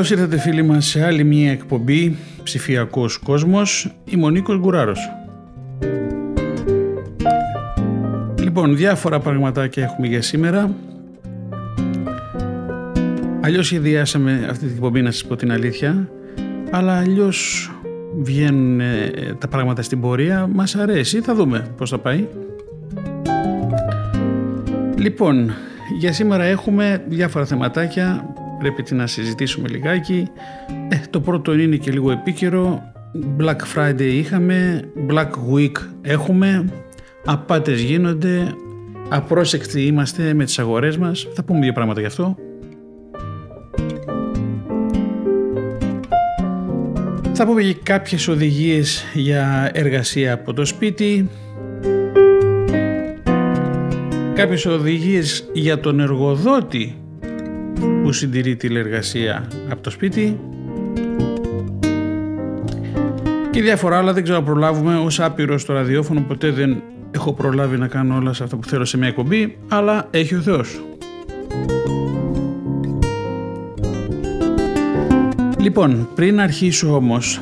Καλώς ήρθατε φίλοι μας σε άλλη μία εκπομπή «Ψηφιακός κόσμος», η Μονίκος Γκουράρος. Λοιπόν, διάφορα πραγματάκια έχουμε για σήμερα. Αλλιώς σχεδιάσαμε αυτή την εκπομπή να σας πω την αλήθεια, αλλά αλλιώς βγαίνουν ε, τα πράγματα στην πορεία. Μας αρέσει, θα δούμε πώς θα πάει. Λοιπόν, για σήμερα έχουμε διάφορα θεματάκια πρέπει να συζητήσουμε λιγάκι. Ε, το πρώτο είναι και λίγο επίκαιρο. Black Friday είχαμε, Black Week έχουμε, απάτες γίνονται, απρόσεκτοι είμαστε με τις αγορές μας. Θα πούμε δύο πράγματα γι' αυτό. Θα πούμε και κάποιες οδηγίες για εργασία από το σπίτι, κάποιες οδηγίες για τον εργοδότη που συντηρεί τηλεργασία από το σπίτι. Και διάφορα άλλα δεν ξέρω να προλάβουμε. Ως άπειρο στο ραδιόφωνο ποτέ δεν έχω προλάβει να κάνω όλα σε αυτά που θέλω σε μια εκπομπή αλλά έχει ο Θεός. Λοιπόν, πριν αρχίσω όμως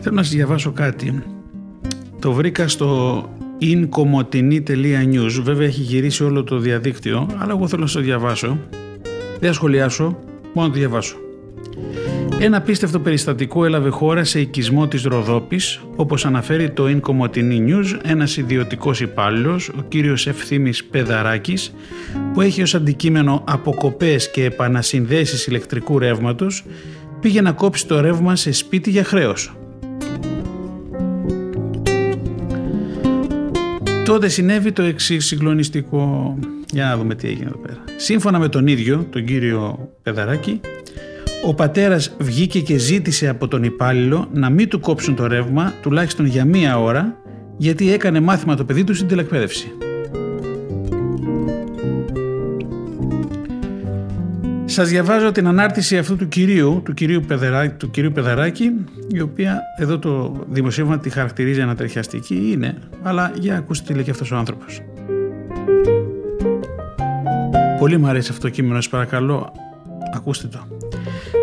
θέλω να σας διαβάσω κάτι. Το βρήκα στο incomotini.news βέβαια έχει γυρίσει όλο το διαδίκτυο αλλά εγώ θέλω να σας διαβάσω δεν σχολιάσω, μόνο το διαβάσω. Ένα απίστευτο περιστατικό έλαβε χώρα σε οικισμό της Ροδόπης, όπως αναφέρει το Incomotini News, ένας ιδιωτικός υπάλληλος, ο κύριος Ευθύμης Πεδαράκης, που έχει ως αντικείμενο αποκοπές και επανασυνδέσεις ηλεκτρικού ρεύματος, πήγε να κόψει το ρεύμα σε σπίτι για χρέος. Τότε συνέβη το εξή συγκλονιστικό. Για να δούμε τι έγινε εδώ πέρα. Σύμφωνα με τον ίδιο, τον κύριο Πεδαράκη, ο πατέρας βγήκε και ζήτησε από τον υπάλληλο να μην του κόψουν το ρεύμα τουλάχιστον για μία ώρα γιατί έκανε μάθημα το παιδί του στην τηλεκπαίδευση. Σας διαβάζω την ανάρτηση αυτού του κυρίου, του κυρίου, Πεδεράκη, του κυρίου Πεδαράκη, η οποία εδώ το δημοσίευμα τη χαρακτηρίζει ανατριχιαστική, είναι, αλλά για ακούστε τι λέει και αυτός ο άνθρωπος. Πολύ μου αρέσει αυτό το κείμενο, σας παρακαλώ, ακούστε το.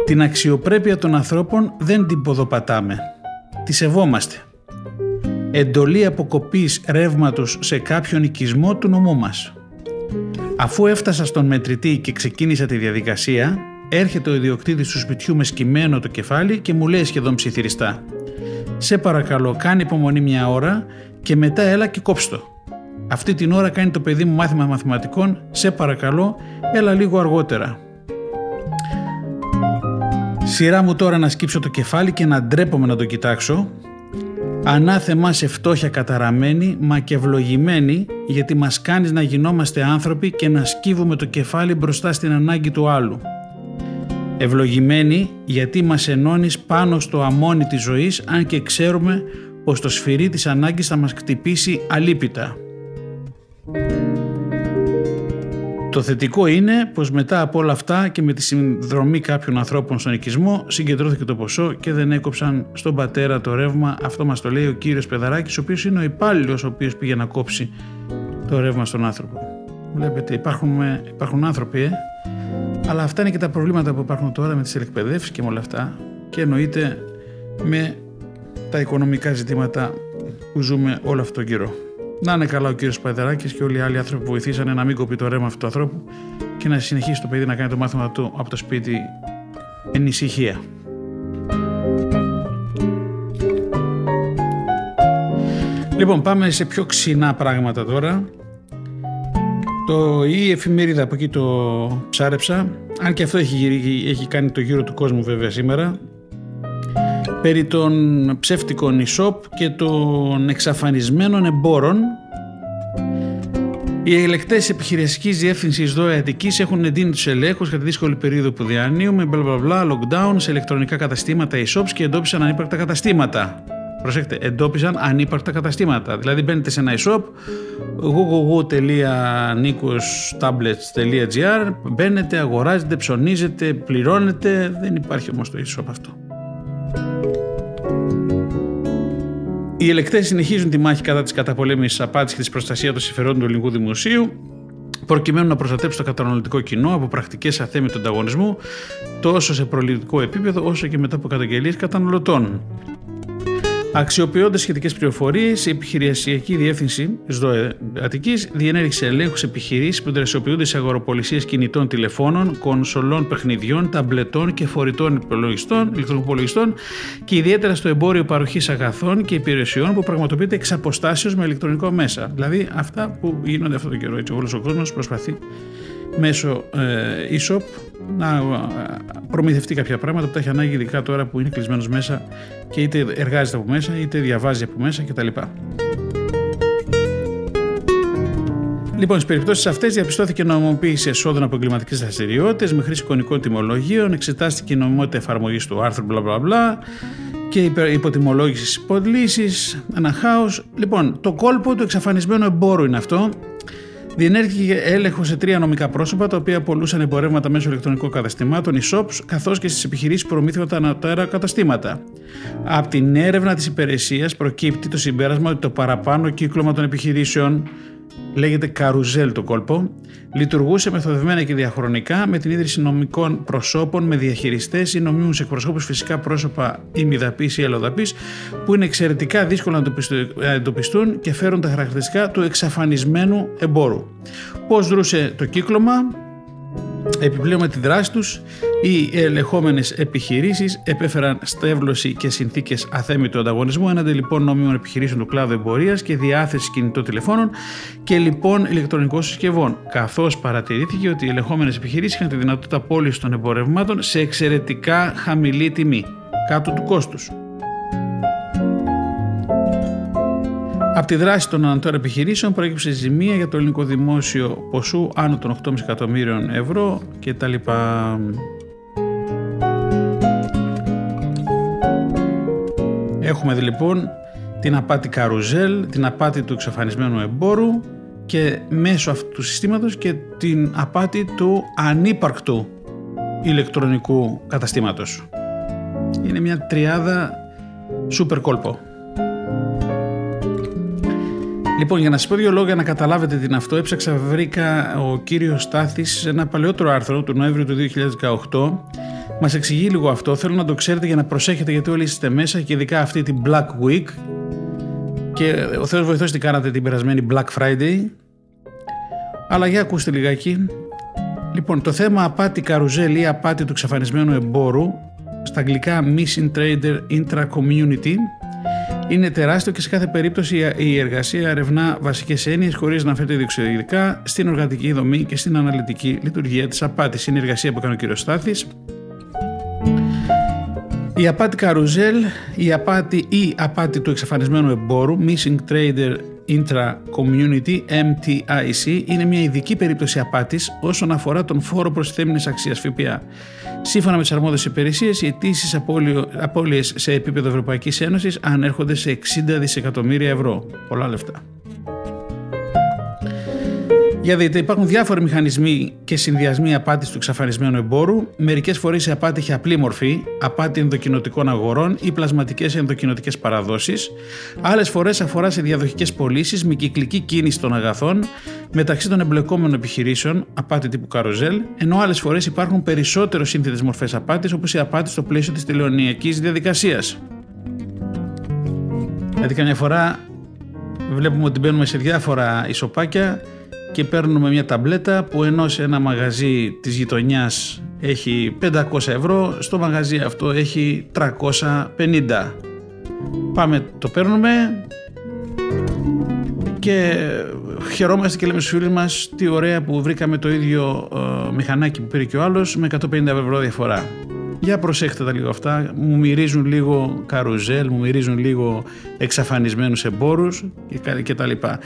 Την αξιοπρέπεια των ανθρώπων δεν την ποδοπατάμε. Τη σεβόμαστε. Εντολή αποκοπής ρεύματος σε κάποιον οικισμό του νομού μας. Αφού έφτασα στον μετρητή και ξεκίνησα τη διαδικασία, έρχεται ο ιδιοκτήτης του σπιτιού με σκυμμένο το κεφάλι και μου λέει σχεδόν ψιθυριστά. Σε παρακαλώ, κάνει υπομονή μια ώρα και μετά έλα και κόψτο. Αυτή την ώρα κάνει το παιδί μου μάθημα μαθηματικών, σε παρακαλώ, έλα λίγο αργότερα. Σειρά μου τώρα να σκύψω το κεφάλι και να ντρέπομαι να το κοιτάξω Ανάθεμά σε φτώχεια καταραμένη, μα και ευλογημένη, γιατί μας κάνεις να γινόμαστε άνθρωποι και να σκύβουμε το κεφάλι μπροστά στην ανάγκη του άλλου. Ευλογημένη, γιατί μας ενώνεις πάνω στο αμόνι της ζωής, αν και ξέρουμε πως το σφυρί της ανάγκης θα μας χτυπήσει αλίπητα. Το θετικό είναι πως μετά από όλα αυτά και με τη συνδρομή κάποιων ανθρώπων στον οικισμό συγκεντρώθηκε το ποσό και δεν έκοψαν στον πατέρα το ρεύμα. Αυτό μας το λέει ο κύριος Πεδαράκης, ο οποίος είναι ο υπάλληλος ο οποίος πήγε να κόψει το ρεύμα στον άνθρωπο. Βλέπετε υπάρχουν, υπάρχουν άνθρωποι, ε; αλλά αυτά είναι και τα προβλήματα που υπάρχουν τώρα με τις εκπαιδεύσεις και με όλα αυτά και εννοείται με τα οικονομικά ζητήματα που ζούμε όλο αυτόν τον καιρό. Να είναι καλά ο κύριος Παϊδεράκης και όλοι οι άλλοι άνθρωποι που βοηθήσανε να μην κοπεί το ρεύμα αυτού του ανθρώπου και να συνεχίσει το παιδί να κάνει το μάθημα του από το σπίτι εν ησυχία. Λοιπόν, πάμε σε πιο ξινά πράγματα τώρα. Το, η εφημερίδα από εκεί το ψάρεψα, αν και αυτό έχει, έχει κάνει το γύρο του κόσμου βέβαια σήμερα, περί των ψεύτικων e και των εξαφανισμένων εμπόρων Οι ελεκτές επιχειρησιακή διεύθυνσης ΔΟΕ Αττικής έχουν εντείνει τους ελέγχους κατά τη δύσκολη περίοδο που διανύουμε, μπλα μπλα μπλα, lockdown σε ηλεκτρονικά καταστήματα, e-shops και εντόπισαν ανύπαρκτα καταστήματα. Προσέξτε, εντόπισαν ανύπαρκτα καταστήματα. Δηλαδή μπαίνετε σε ένα e-shop, www.nikostablets.gr, μπαίνετε, αγοράζετε, ψωνίζετε, πληρώνετε. Δεν υπάρχει όμως το e-shop αυτό. Οι ελεκτές συνεχίζουν τη μάχη κατά της καταπολέμησης απάτης και της προστασίας των συμφερόντων του ελληνικού δημοσίου, προκειμένου να προστατέψουν το καταναλωτικό κοινό από πρακτικές αθέμητου ανταγωνισμού, τόσο σε προληπτικό επίπεδο όσο και μετά από καταγγελίες καταναλωτών. Αξιοποιώντας σχετικές πληροφορίες, η επιχειρησιακή διεύθυνση ΣΔΟΕ Αττικής διενέργησε ελέγχους επιχειρήσεις που δραστηριοποιούνται σε αγοροπολισίες κινητών τηλεφώνων, κονσολών παιχνιδιών, ταμπλετών και φορητών υπολογιστών, ηλεκτρονικών και ιδιαίτερα στο εμπόριο παροχής αγαθών και υπηρεσιών που πραγματοποιείται εξ αποστάσεως με ηλεκτρονικό μέσα. Δηλαδή αυτά που γίνονται αυτό το καιρό. Έτσι, όλος ο κόσμος προσπαθεί μέσω ε, e-shop να ε, προμηθευτεί κάποια πράγματα που τα έχει ανάγκη ειδικά τώρα που είναι κλεισμένος μέσα και είτε εργάζεται από μέσα είτε διαβάζει από μέσα κτλ. Λοιπόν, στις περιπτώσεις αυτές διαπιστώθηκε νομιμοποίηση εσόδων από εγκληματικές δραστηριότητες με χρήση εικονικών τιμολογίων, εξετάστηκε η νομιμότητα εφαρμογής του άρθρου μπλα μπλα μπλα και υποτιμολόγησης υποδλήση, ένα χάος. Λοιπόν, το κόλπο του εξαφανισμένου εμπόρου είναι αυτό Διενέργηκε έλεγχο σε τρία νομικά πρόσωπα, τα οποία πολλούσαν εμπορεύματα μέσω ηλεκτρονικών καταστημάτων, οι shops, καθώς και στις επιχειρήσεις που προμήθευαν τα ανωτέρα καταστήματα. Από την έρευνα της υπηρεσίας προκύπτει το συμπέρασμα ότι το παραπάνω κύκλωμα των επιχειρήσεων λέγεται καρουζέλ το κόλπο, λειτουργούσε μεθοδευμένα και διαχρονικά με την ίδρυση νομικών προσώπων με διαχειριστές ή νομίμους εκπροσώπους φυσικά πρόσωπα ή μηδαπή ή αλλοδαπής, που είναι εξαιρετικά δύσκολο να εντοπιστούν και φέρουν τα χαρακτηριστικά του εξαφανισμένου εμπόρου. Πώς δρούσε το κύκλωμα, Επιπλέον με τη δράση τους, οι ελεγχόμενες επιχειρήσεις επέφεραν στέβλωση και συνθήκες αθέμητου ανταγωνισμού έναντι λοιπόν νόμιμων επιχειρήσεων του κλάδου εμπορίας και διάθεση κινητών τηλεφώνων και λοιπόν ηλεκτρονικών συσκευών, καθώς παρατηρήθηκε ότι οι ελεγχόμενες επιχειρήσεις είχαν τη δυνατότητα πώλησης των εμπορευμάτων σε εξαιρετικά χαμηλή τιμή, κάτω του κόστους. Από τη δράση των ανατόρων επιχειρήσεων προέκυψε ζημία για το ελληνικό δημόσιο ποσού άνω των 8,5 εκατομμύριων ευρώ κτλ. Έχουμε λοιπόν την απάτη καρουζέλ, την απάτη του εξαφανισμένου εμπόρου και μέσω αυτού του συστήματος και την απάτη του ανύπαρκτου ηλεκτρονικού καταστήματος. Είναι μια τριάδα σούπερ κόλπο. Λοιπόν, για να σας πω δύο λόγια να καταλάβετε την αυτό, έψαξα, βρήκα ο κύριος Στάθης σε ένα παλαιότερο άρθρο του Νοέμβριου του 2018. Μας εξηγεί λίγο αυτό. Θέλω να το ξέρετε για να προσέχετε, γιατί όλοι είστε μέσα και ειδικά αυτή την Black Week. Και ο Θεός βοηθός τι κάνατε την περασμένη Black Friday. Αλλά για ακούστε λιγάκι. Λοιπόν, το θέμα απάτη καρουζέλ ή απάτη του εξαφανισμένου εμπόρου, στα αγγλικά Missing Trader Intra-Community, είναι τεράστιο και σε κάθε περίπτωση η εργασία ερευνά βασικές έννοιες χωρίς να φέρεται διεξοδικά στην οργανική δομή και στην αναλυτική λειτουργία της απάτης. Είναι η εργασία που έκανε ο κ. Στάθης. Η απάτη καρουζέλ, η απάτη ή απάτη του εξαφανισμένου εμπόρου, Missing Trader Intra-Community, MTIC, είναι μια ειδική περίπτωση απάτης όσον αφορά τον φόρο προστιθέμενης αξίας ΦΠΑ. Σύμφωνα με τις αρμόδιες υπηρεσίες, οι αιτήσεις απώλειες σε επίπεδο Ευρωπαϊκής Ένωσης ανέρχονται σε 60 δισεκατομμύρια ευρώ. Πολλά λεφτά. Για δείτε, υπάρχουν διάφοροι μηχανισμοί και συνδυασμοί απάτης του εξαφανισμένου εμπόρου. Μερικές φορές η απάτη έχει απλή μορφή, απάτη ενδοκινοτικών αγορών ή πλασματικές ενδοκινοτικές παραδόσεις. Άλλες φορές αφορά σε διαδοχικές πωλήσεις με κυκλική κίνηση των αγαθών μεταξύ των εμπλεκόμενων επιχειρήσεων, απάτη τύπου καροζέλ, ενώ άλλες φορές υπάρχουν περισσότερο σύνθετες μορφές απάτης όπως η απάτη στο πλαίσιο της τηλεωνιακής διαδικασίας. Δηλαδή, καμιά φορά βλέπουμε ότι μπαίνουμε σε διάφορα ισοπάκια και παίρνουμε μια ταμπλέτα που ενώ σε ένα μαγαζί της γειτονιάς έχει 500 ευρώ, στο μαγαζί αυτό έχει 350. Πάμε, το παίρνουμε και χαιρόμαστε και λέμε στους φίλους μας τι ωραία που βρήκαμε το ίδιο ε, μηχανάκι που πήρε και ο άλλος με 150 ευρώ διαφορά. Για προσέχτε τα λίγο αυτά, μου μυρίζουν λίγο καρουζέλ, μου μυρίζουν λίγο εξαφανισμένους εμπόρους και, και τα λοιπά.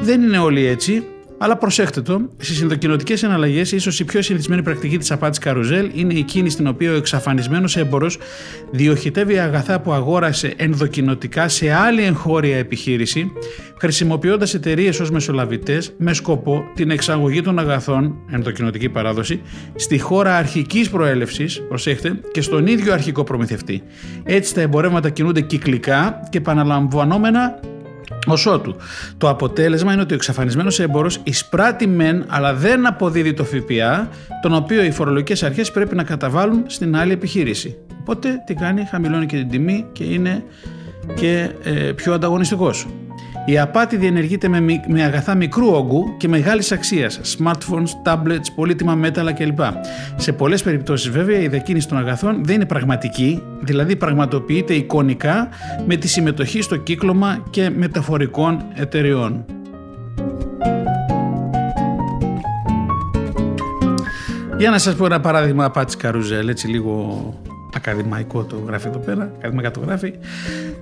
Δεν είναι όλοι έτσι, Αλλά προσέχτε το, στις ενδοκινοτικές συναλλαγέ, ίσως η πιο συνηθισμένη πρακτική της απάτης καρουζέλ είναι εκείνη στην οποία ο εξαφανισμένος έμπορο διοχετεύει αγαθά που αγόρασε ενδοκινοτικά σε άλλη εγχώρια επιχείρηση, χρησιμοποιώντας εταιρείες ως μεσολαβητές με σκοπό την εξαγωγή των αγαθών, ενδοκινοτική παράδοση, στη χώρα αρχικής προέλευσης, προσέχτε, και στον ίδιο αρχικό προμηθευτή. Έτσι τα εμπορεύματα κινούνται κυκλικά και επαναλαμβανόμενα Ωσό του. Το αποτέλεσμα είναι ότι ο εξαφανισμένος έμπορο εισπράττει μεν, αλλά δεν αποδίδει το ΦΠΑ, τον οποίο οι φορολογικές αρχές πρέπει να καταβάλουν στην άλλη επιχείρηση. Οπότε τι κάνει, χαμηλώνει και την τιμή και είναι και ε, πιο ανταγωνιστικός. Η απάτη διενεργείται με, με αγαθά μικρού όγκου και μεγάλης αξίας, smartphones, tablets, πολύτιμα μέταλλα κλπ. Σε πολλές περιπτώσεις, βέβαια, η διακίνηση των αγαθών δεν είναι πραγματική, δηλαδή πραγματοποιείται εικονικά με τη συμμετοχή στο κύκλωμα και μεταφορικών εταιριών. Για να σας πω ένα παράδειγμα απάτης καρουζέλ, έτσι λίγο ακαδημαϊκό το γράφει εδώ πέρα, ακαδημαϊκά το γράφει.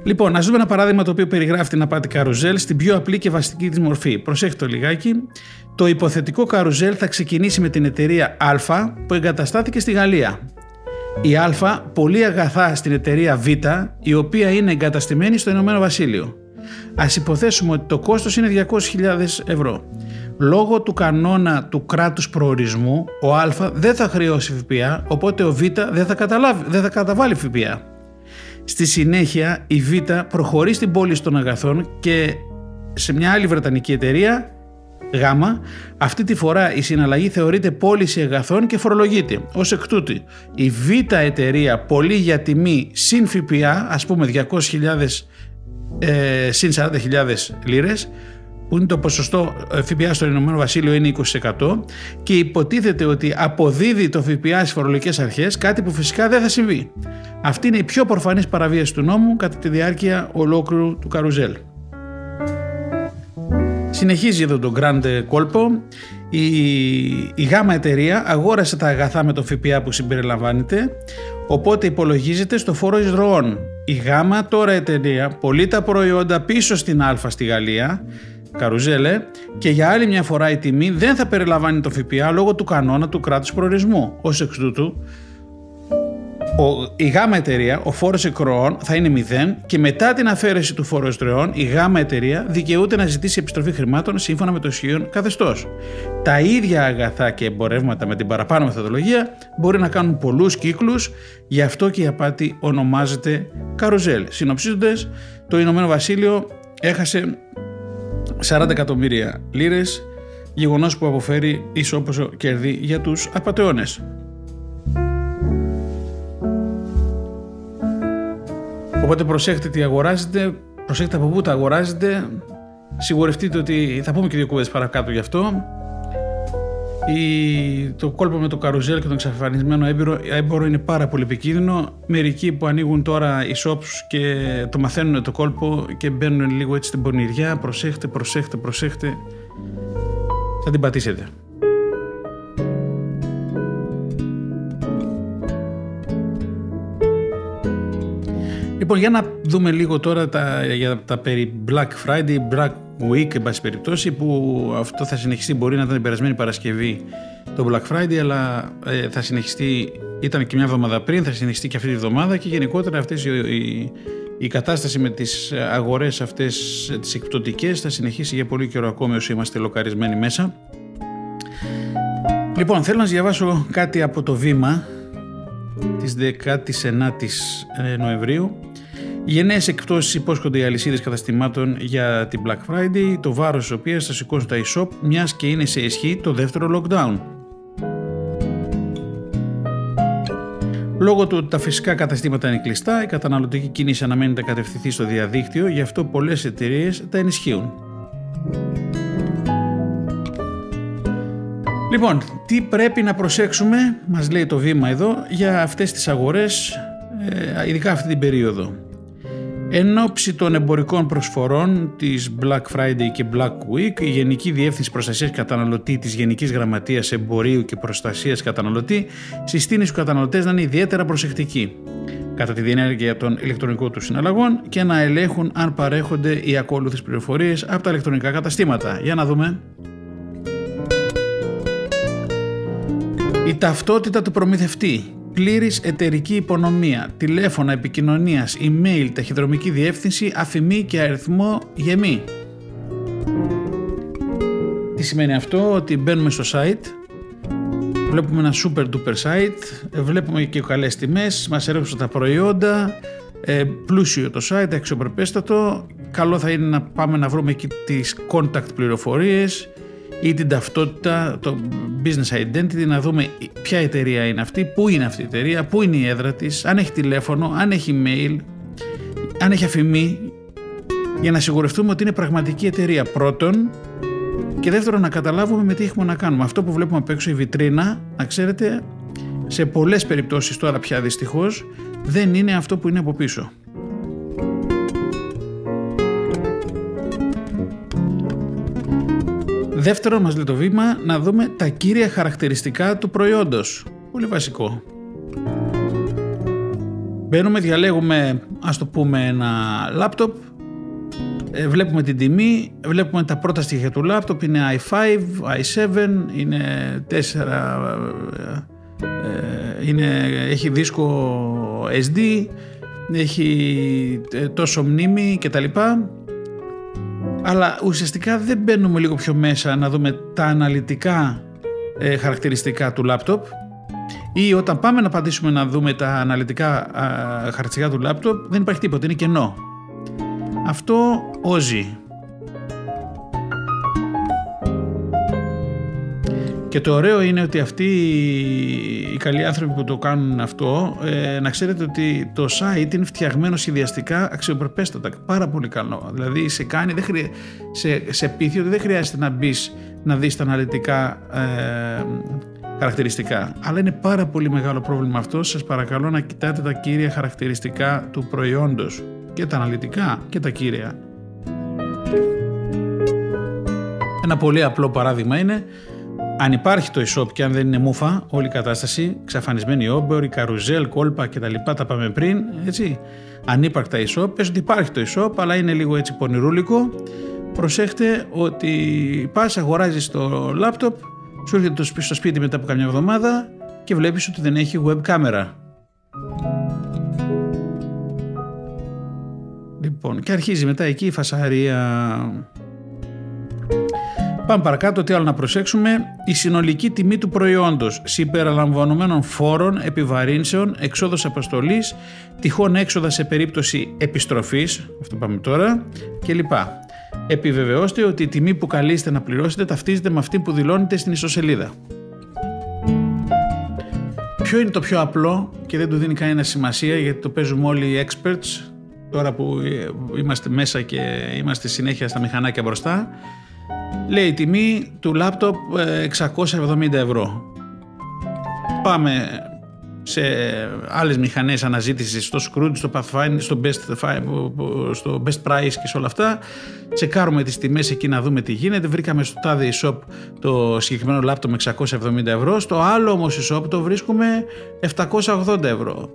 Λοιπόν, ας δούμε ένα παράδειγμα το οποίο περιγράφει την απάτη καρουζέλ στην πιο απλή και βασική της μορφή. Προσέχτε το λιγάκι. Το υποθετικό καρουζέλ θα ξεκινήσει με την εταιρεία Α που εγκαταστάθηκε στη Γαλλία. Η Α πολύ αγαθά στην εταιρεία Β, η οποία είναι εγκαταστημένη στο Ηνωμένο Βασίλειο. Ας υποθέσουμε ότι το κόστος είναι 200.000 ευρώ. Λόγω του κανόνα του κράτους προορισμού, ο Α δεν θα χρεώσει ΦΠΑ, οπότε ο Β δεν θα, καταλάβει, δεν θα καταβάλει ΦΠΑ. Στη συνέχεια η Β προχωρεί στην πώληση των αγαθών και σε μια άλλη βρετανική εταιρεία, Γ, αυτή τη φορά η συναλλαγή θεωρείται πώληση αγαθών και φορολογείται. Ω εκ τούτου, η Β εταιρεία πωλεί για τιμή συν ΦΠΑ, ας πούμε 200.000 ε, συν 40.000 λίρες, που είναι το ποσοστό ε, ΦΠΑ στο Ηνωμένο Βασίλειο είναι 20% και υποτίθεται ότι αποδίδει το ΦΠΑ στις φορολογικές αρχές, κάτι που φυσικά δεν θα συμβεί. Αυτή είναι η πιο προφανής παραβίαση του νόμου κατά τη διάρκεια ολόκληρου του καρουζέλ. Συνεχίζει εδώ το Grand κόλπο. Η, η γάμα εταιρεία αγόρασε τα αγαθά με το ΦΠΑ που συμπεριλαμβάνεται, οπότε υπολογίζεται στο φόρο εισρωών. Η γάμα τώρα εταιρεία πωλεί τα προϊόντα πίσω στην Α στη Γαλλία, καρουζέλε και για άλλη μια φορά η τιμή δεν θα περιλαμβάνει το ΦΠΑ λόγω του κανόνα του κράτους προορισμού. Ως εξ τούτου, ο, η γάμα εταιρεία, ο φόρος εκροών θα είναι 0 και μετά την αφαίρεση του φόρου εστρεών η γάμα εταιρεία δικαιούται να ζητήσει επιστροφή χρημάτων σύμφωνα με το ισχύον καθεστώς. Τα ίδια αγαθά και εμπορεύματα με την παραπάνω μεθοδολογία μπορεί να κάνουν πολλούς κύκλους, γι' αυτό και η απάτη ονομάζεται καρουζέλ. Συνοψίζοντας, το Ηνωμένο Βασίλειο έχασε 40 εκατομμύρια λίρες, γεγονός που αποφέρει ισόποσο κέρδη για τους απαταιώνες. Οπότε προσέχετε τι αγοράζετε, προσέχετε από πού τα αγοράζετε, σιγουρευτείτε ότι θα πούμε και δύο κουβέντες παρακάτω γι' αυτό. Η, το κόλπο με το καρουζέλ και τον εξαφανισμένο έμπορο, έμπορο είναι πάρα πολύ επικίνδυνο. Μερικοί που ανοίγουν τώρα οι shops και το μαθαίνουν το κόλπο και μπαίνουν λίγο έτσι στην πονηριά. Προσέχτε, προσέχτε, προσέχτε. Θα την πατήσετε. Λοιπόν, για να δούμε λίγο τώρα τα, για τα περί Black Friday, Black Week, εν πάση περιπτώσει, που αυτό θα συνεχιστεί. Μπορεί να ήταν την περασμένη Παρασκευή το Black Friday, αλλά ε, θα συνεχιστεί, ήταν και μια εβδομάδα πριν, θα συνεχιστεί και αυτή τη εβδομάδα και γενικότερα αυτές η, η, η κατάσταση με τις αγορές αυτές τις εκπτωτικές θα συνεχίσει για πολύ καιρό ακόμη όσο είμαστε λοκαρισμένοι μέσα. Λοιπόν, θέλω να διαβάσω κάτι από το βήμα της 19ης ε, Νοεμβρίου οι γενναίες εκπτώσεις υπόσχονται οι αλυσίδες καταστημάτων για την Black Friday, το βάρος της οποίας θα σηκώσουν τα e-shop, μιας και είναι σε ισχύ το δεύτερο lockdown. Λόγω του ότι τα φυσικά καταστήματα είναι κλειστά, η καταναλωτική κίνηση αναμένεται να κατευθυνθεί στο διαδίκτυο, γι' αυτό πολλές εταιρείες τα ενισχύουν. Λοιπόν, τι πρέπει να προσέξουμε, μας λέει το βήμα εδώ, για αυτές τις αγορές, ε, ειδικά αυτή την περίοδο. Εν ώψη των εμπορικών προσφορών της Black Friday και Black Week, η Γενική Διεύθυνση Προστασίας Καταναλωτή της Γενικής Γραμματείας Εμπορίου και Προστασίας Καταναλωτή συστήνει στους καταναλωτές να είναι ιδιαίτερα προσεκτικοί κατά τη διενέργεια των ηλεκτρονικών του συναλλαγών και να ελέγχουν αν παρέχονται οι ακόλουθες πληροφορίες από τα ηλεκτρονικά καταστήματα. Για να δούμε. Η ταυτότητα του προμηθευτή, πλήρης εταιρική υπονομία, τηλέφωνα επικοινωνίας, email, ταχυδρομική διεύθυνση, αφημή και αριθμό γεμή. Τι σημαίνει αυτό, ότι μπαίνουμε στο site, βλέπουμε ένα super duper site, βλέπουμε και καλές τιμές, μας έρευσαν τα προϊόντα, ε, πλούσιο το site, αξιοπρεπέστατο, καλό θα είναι να πάμε να βρούμε εκεί τις contact πληροφορίες ή την ταυτότητα, το business identity, να δούμε ποια εταιρεία είναι αυτή, πού είναι αυτή η εταιρεία, πού είναι η έδρα της, αν έχει τηλέφωνο, αν έχει email, αν έχει αφημί, για να σιγουρευτούμε ότι είναι πραγματική εταιρεία πρώτον και δεύτερον να καταλάβουμε με τι έχουμε να κάνουμε. Αυτό που βλέπουμε απ' έξω η βιτρίνα, να ξέρετε, σε πολλές περιπτώσεις τώρα πια δυστυχώς, δεν είναι αυτό που είναι από πίσω. Δεύτερο μας λέει το βήμα να δούμε τα κύρια χαρακτηριστικά του προϊόντος. Πολύ βασικό. Μπαίνουμε, διαλέγουμε ας το πούμε ένα λάπτοπ, ε, βλέπουμε την τιμή, βλέπουμε τα πρώτα στοιχεία του λάπτοπ, είναι i5, i7, είναι 4, ε, ε, είναι, έχει δίσκο SD, έχει τόσο μνήμη κτλ αλλά ουσιαστικά δεν μπαίνουμε λίγο πιο μέσα να δούμε τα αναλυτικά ε, χαρακτηριστικά του λάπτοπ ή όταν πάμε να απαντήσουμε να δούμε τα αναλυτικά χαρακτηριστικά του λάπτοπ δεν υπάρχει τίποτα, είναι κενό. Αυτό όζει. Και το ωραίο είναι ότι αυτοί οι καλοί άνθρωποι που το κάνουν αυτό, ε, να ξέρετε ότι το site είναι φτιαγμένο σχεδιαστικά αξιοπρεπέστατα, πάρα πολύ καλό. Δηλαδή σε κάνει, δεν χρεια... σε, σε πείθει ότι δεν χρειάζεται να μπεις να δεις τα αναλυτικά ε, χαρακτηριστικά. Αλλά είναι πάρα πολύ μεγάλο πρόβλημα αυτό. Σας παρακαλώ να κοιτάτε τα κύρια χαρακτηριστικά του προϊόντος και τα αναλυτικά και τα κύρια. Ένα πολύ απλό παράδειγμα είναι αν υπάρχει το e-shop και αν δεν είναι μούφα, όλη η κατάσταση, ξαφανισμένοι όμποροι, καρουζέλ, κόλπα κτλ. Τα, τα πάμε πριν, έτσι. Ανύπαρκτα e-shop, πες ότι υπάρχει το e-shop, αλλά είναι λίγο έτσι πονηρούλικο. Προσέχτε ότι πας, αγοράζεις το λάπτοπ, σου έρχεται στο σπίτι μετά από καμιά εβδομάδα και βλέπεις ότι δεν έχει web κάμερα. Λοιπόν, και αρχίζει μετά εκεί η φασαρία. Πάμε παρακάτω, τι άλλο να προσέξουμε. Η συνολική τιμή του προϊόντος συμπεριλαμβανομένων φόρων, επιβαρύνσεων, εξόδος αποστολής, τυχόν έξοδα σε περίπτωση επιστροφής, αυτό πάμε τώρα, κλπ. Επιβεβαιώστε ότι η τιμή που καλείστε να πληρώσετε ταυτίζεται με αυτή που δηλώνετε στην ιστοσελίδα. Ποιο είναι το πιο απλό και δεν του δίνει κανένα σημασία γιατί το παίζουμε όλοι οι experts τώρα που είμαστε μέσα και είμαστε συνέχεια στα μηχανάκια μπροστά Λέει η τιμή του λάπτοπ 670 ε, ευρώ. Πάμε σε άλλες μηχανές αναζήτησης στο Scrooge, στο Pathfinder, στο Best, στο Best Price και σε όλα αυτά. Τσεκάρουμε τις τιμές εκεί να δούμε τι γίνεται. Βρήκαμε στο τάδε shop το συγκεκριμένο λάπτοπ με 670 ευρώ. Στο άλλο όμως shop το βρίσκουμε 780 ευρώ.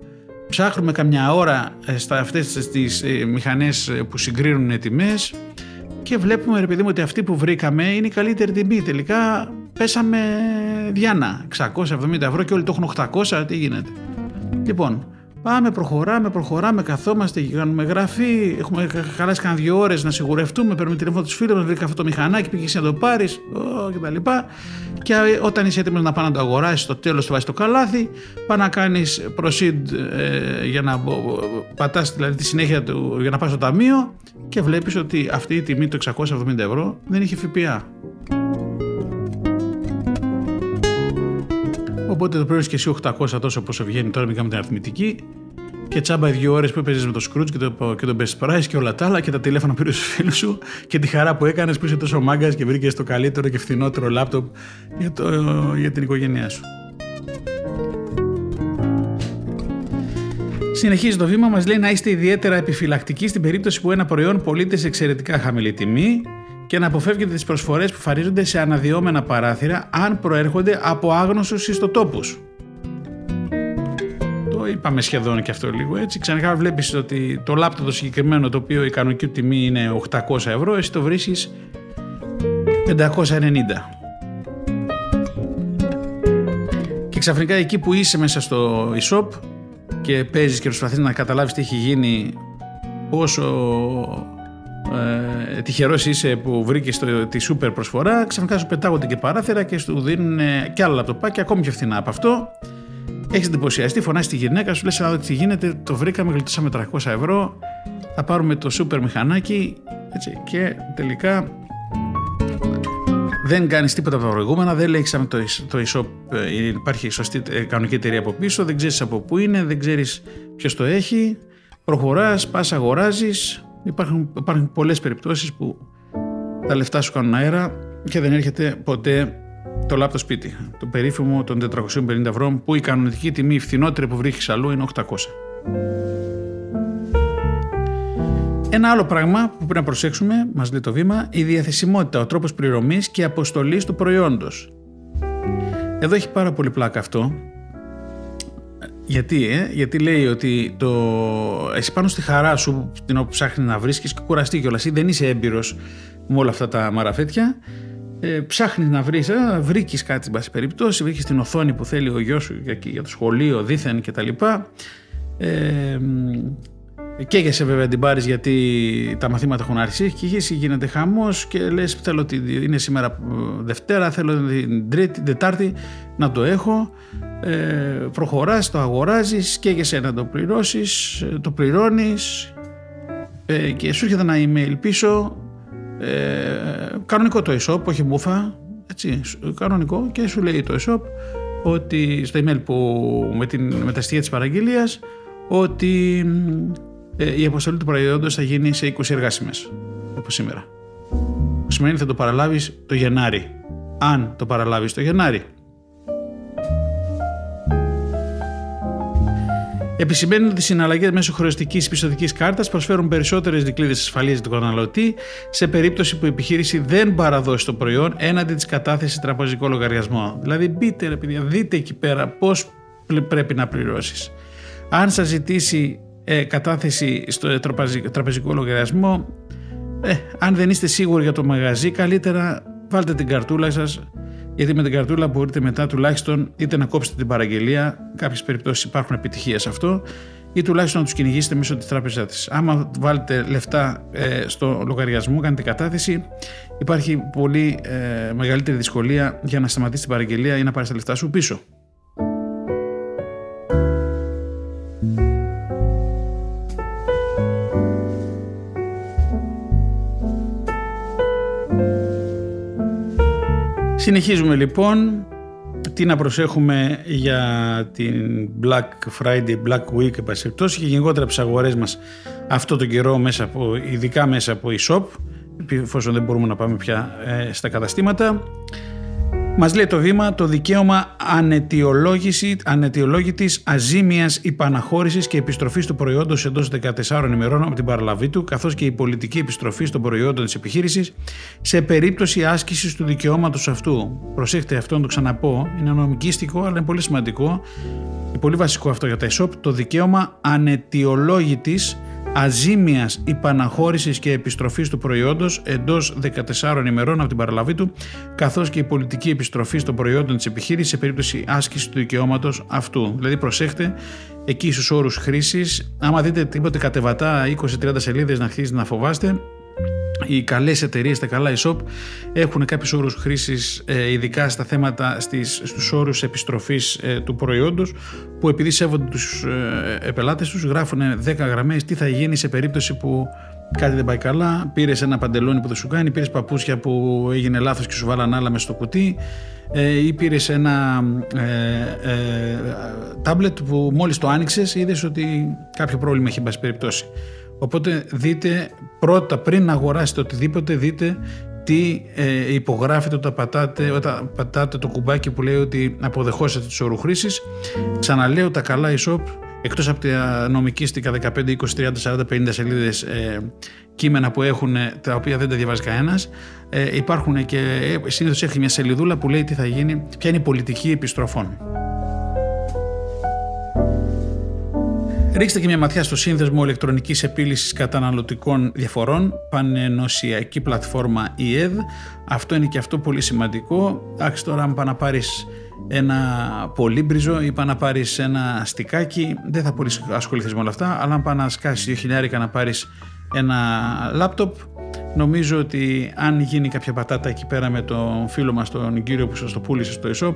Ψάχνουμε καμιά ώρα ε, στα αυτές τις ε, μηχανές που συγκρίνουν τιμές και βλέπουμε ρε παιδί μου ότι αυτή που βρήκαμε είναι η καλύτερη τιμή. Τελικά πέσαμε διάνα 670 ευρώ και όλοι το έχουν 800, τι γίνεται; Λοιπόν, Πάμε, προχωράμε, προχωράμε, καθόμαστε, κάνουμε γραφή. Έχουμε χαλάσει κανένα δύο ώρες να σιγουρευτούμε. Παίρνουμε τηλέφωνο τους φίλους μας, βρήκα αυτό το μηχανάκι, πήγε να το πάρεις κτλ. Και όταν είσαι έτοιμος να πάει να το αγοράσεις, στο τέλος του βάζεις το καλάθι, πάει να κάνεις proceed ε, για να πατάς δηλαδή τη συνέχεια του για να πας στο ταμείο και βλέπεις ότι αυτή η τιμή του 670 ευρώ δεν είχε ΦΠΑ. Οπότε το παίρνεις και εσύ 800 τόσο πόσο βγαίνει τώρα, μην κάνουμε την αριθμητική. Και τσάμπα οι δύο ώρες που έπαιζες με το Scrooge και το, και το Best Price και όλα τα άλλα και τα τηλέφωνα πήρε στους φίλους σου και τη χαρά που έκανες που είσαι τόσο μάγκας και βρήκες το καλύτερο και φθηνότερο λάπτοπ για, το, για την οικογένειά σου. Συνεχίζει το βήμα, μας λέει να είστε ιδιαίτερα επιφυλακτικοί στην περίπτωση που ένα προϊόν πωλείται σε εξαιρετικά χαμηλή τιμή και να αποφεύγετε τις προσφορές που φαρίζονται σε αναδυόμενα παράθυρα αν προέρχονται από άγνωστους ιστοτόπους. Το είπαμε σχεδόν και αυτό λίγο έτσι. Ξανικά βλέπεις ότι το λάπτο το συγκεκριμένο το οποίο η κανονική τιμή είναι 800 ευρώ, εσύ το βρίσκεις 590. Και ξαφνικά εκεί που είσαι μέσα στο e-shop και παίζεις και προσπαθείς να καταλάβεις τι έχει γίνει, πόσο ε, τυχερός είσαι που βρήκες τη σούπερ προσφορά, ξαφνικά σου πετάγονται και παράθυρα και σου δίνουν και άλλα λαπτοπάκια ακόμη πιο φθηνά από αυτό. Έχεις εντυπωσιαστεί, φωνάζει τη γυναίκα σου, λες: τι γίνεται, το βρήκαμε, γλιτώσαμε 300 ευρώ. Θα πάρουμε το σούπερ μηχανάκι. Έτσι, και τελικά δεν κάνεις τίποτα από τα προηγούμενα, δεν λέει το, το e-shop, ε, υπάρχει σωστή ε, κανονική εταιρεία από πίσω, δεν ξέρεις από πού είναι, δεν ξέρεις ποιος το έχει. Προχωράς, πας, αγοράζεις. Υπάρχουν, υπάρχουν πολλές περιπτώσεις που τα λεφτά σου κάνουν αέρα και δεν έρχεται ποτέ το λάπτο σπίτι. Το περίφημο των 450 ευρώ που η κανονική τιμή η φθηνότερη που βρίσκει αλλού είναι 800. Ένα άλλο πράγμα που πρέπει να προσέξουμε, μας λέει το βήμα, η διαθεσιμότητα, ο τρόπος πληρωμής και αποστολής του προϊόντος. Εδώ έχει πάρα πολύ πλάκα αυτό. Γιατί, ε; Γιατί λέει ότι το... εσύ πάνω στη χαρά σου την όπου ψάχνει να βρίσκεις και κουραστεί κιόλας ή δεν είσαι έμπειρος με όλα αυτά τα μαραφέτια ε, ψάχνεις να βρεις, ε, βρήκες κάτι, στην πάση περιπτώσει, βρήκες την οθόνη που θέλει ο γιος σου για, για το σχολείο, δίθεν κτλ. Ε, Καίγεσαι βέβαια την πάρεις γιατί τα μαθήματα έχουν αρχίσει και εκεί γίνεται χαμός και λες: Θέλω ότι είναι σήμερα ε, Δευτέρα, θέλω την Τρίτη, Τετάρτη να το έχω. Ε, Προχωράς, το αγοράζεις, καίγεσαι να το πληρώσεις, ε, το πληρώνεις ε, και σου έρχεται ένα email πίσω. Ε, κανονικό το e-shop, όχι μπούφα. Έτσι, κανονικό και σου λέει το e-shop ότι στο email που με, την, με τα στοιχεία της παραγγελίας ότι ε, η αποστολή του προϊόντος θα γίνει σε 20 εργάσιμες, όπως σήμερα. Που σημαίνει θα το παραλάβεις το Γενάρη. Αν το παραλάβεις το Γενάρη. Επισημαίνει ότι οι συναλλαγές μέσω χρεωστική πιστοτικής κάρτας προσφέρουν περισσότερες δικλείδες ασφαλείας του καταναλωτή σε περίπτωση που η επιχείρηση δεν παραδώσει το προϊόν έναντι της κατάθεσης τραπεζικό λογαριασμό. Δηλαδή, μπείτε, ρε παιδιά, δείτε εκεί πέρα πώς πρέπει να πληρώσεις. Αν σας ζητήσει ε, κατάθεση στο τραπεζικό λογαριασμό. Ε, αν δεν είστε σίγουροι για το μαγαζί, καλύτερα βάλτε την καρτούλα σας, γιατί με την καρτούλα μπορείτε μετά τουλάχιστον είτε να κόψετε την παραγγελία, κάποιες περιπτώσεις υπάρχουν επιτυχία σε αυτό, ή τουλάχιστον να τους κυνηγήσετε μέσω της τράπεζάς της. Άμα βάλετε λεφτά ε, στο λογαριασμό, κάνετε κατάθεση, υπάρχει πολύ ε, μεγαλύτερη δυσκολία για να σταματήσει την παραγγελία ή να πάρεις τα λεφτά σου πίσω. Συνεχίζουμε λοιπόν. Τι να προσέχουμε για την Black Friday, Black Week επασχεπτώσει και γενικότερα από τις αγορές μας αυτό το καιρό μέσα από, ειδικά μέσα από e-shop εφόσον δεν μπορούμε να πάμε πια ε, στα καταστήματα Μας λέει το βήμα το δικαίωμα ανετιολόγητη αζήμιας υπαναχώρησης και επιστροφής του προϊόντος εντός 14 ημερών από την παραλαβή του, καθώς και η πολιτική επιστροφή των προϊόντων της επιχείρησης σε περίπτωση άσκησης του δικαιώματος αυτού. Προσέχτε αυτό να το ξαναπώ, είναι νομικίστικο, αλλά είναι πολύ σημαντικό. Είναι πολύ βασικό αυτό για τα ESOP, το δικαίωμα ανετιολόγητη αζήμιας υπαναχώρησης και επιστροφής του προϊόντος εντός 14 ημερών από την παραλαβή του, καθώς και η πολιτική επιστροφή των προϊόντων της επιχείρησης σε περίπτωση άσκησης του δικαιώματος αυτού. Δηλαδή προσέχτε εκεί στους όρους χρήσης, άμα δείτε τίποτε κατεβατά 20-30 σελίδες να αρχίσετε να φοβάστε, οι καλές εταιρείες, τα καλά e-shop έχουν κάποιους όρους χρήσης ε, ειδικά στα θέματα στις, στους όρους επιστροφής ε, του προϊόντος που επειδή σέβονται τους ε, πελάτες τους γράφουν 10 γραμμές τι θα γίνει σε περίπτωση που κάτι δεν πάει καλά, πήρες ένα παντελόνι που δεν σου κάνει, πήρες παπούτσια που έγινε λάθος και σου βάλαν άλλα μέσα στο κουτί ή πήρες ένα ε, τάμπλετ που μόλις το άνοιξες είδες ότι κάποιο πρόβλημα έχει μπάσει περιπτώσει. Οπότε δείτε πρώτα πριν να αγοράσετε οτιδήποτε δείτε τι ε, υπογράφετε όταν πατάτε, όταν πατάτε το κουμπάκι που λέει ότι αποδεχόσατε τις όρου χρήσης. Ξαναλέω τα καλά e-shop εκτός από τα νομικίστικα 15, 20, 30, 40, 50 σελίδες ε, κείμενα που έχουν τα οποία δεν τα διαβάζει κανένας. Ε, υπάρχουν και ε, συνήθως έχει μια σελίδουλα που λέει τι θα γίνει, ποια είναι η πολιτική επιστροφών. Ρίξτε και μια ματιά στο σύνδεσμο ηλεκτρονικής επίλυσης καταναλωτικών διαφορών, πανενωσιακή πλατφόρμα EED. Αυτό είναι και αυτό πολύ σημαντικό. Εντάξει τώρα αν πάει να πάρεις ένα πολύμπριζο ή πάει να πάρεις ένα στικάκι, δεν θα πολύ ασχοληθείς με όλα αυτά, αλλά αν πάει να σκάσεις δύο χιλιάρικα να πάρεις ένα λάπτοπ, Νομίζω ότι αν γίνει κάποια πατάτα εκεί πέρα με τον φίλο μας τον κύριο που σας το πούλησε στο e-shop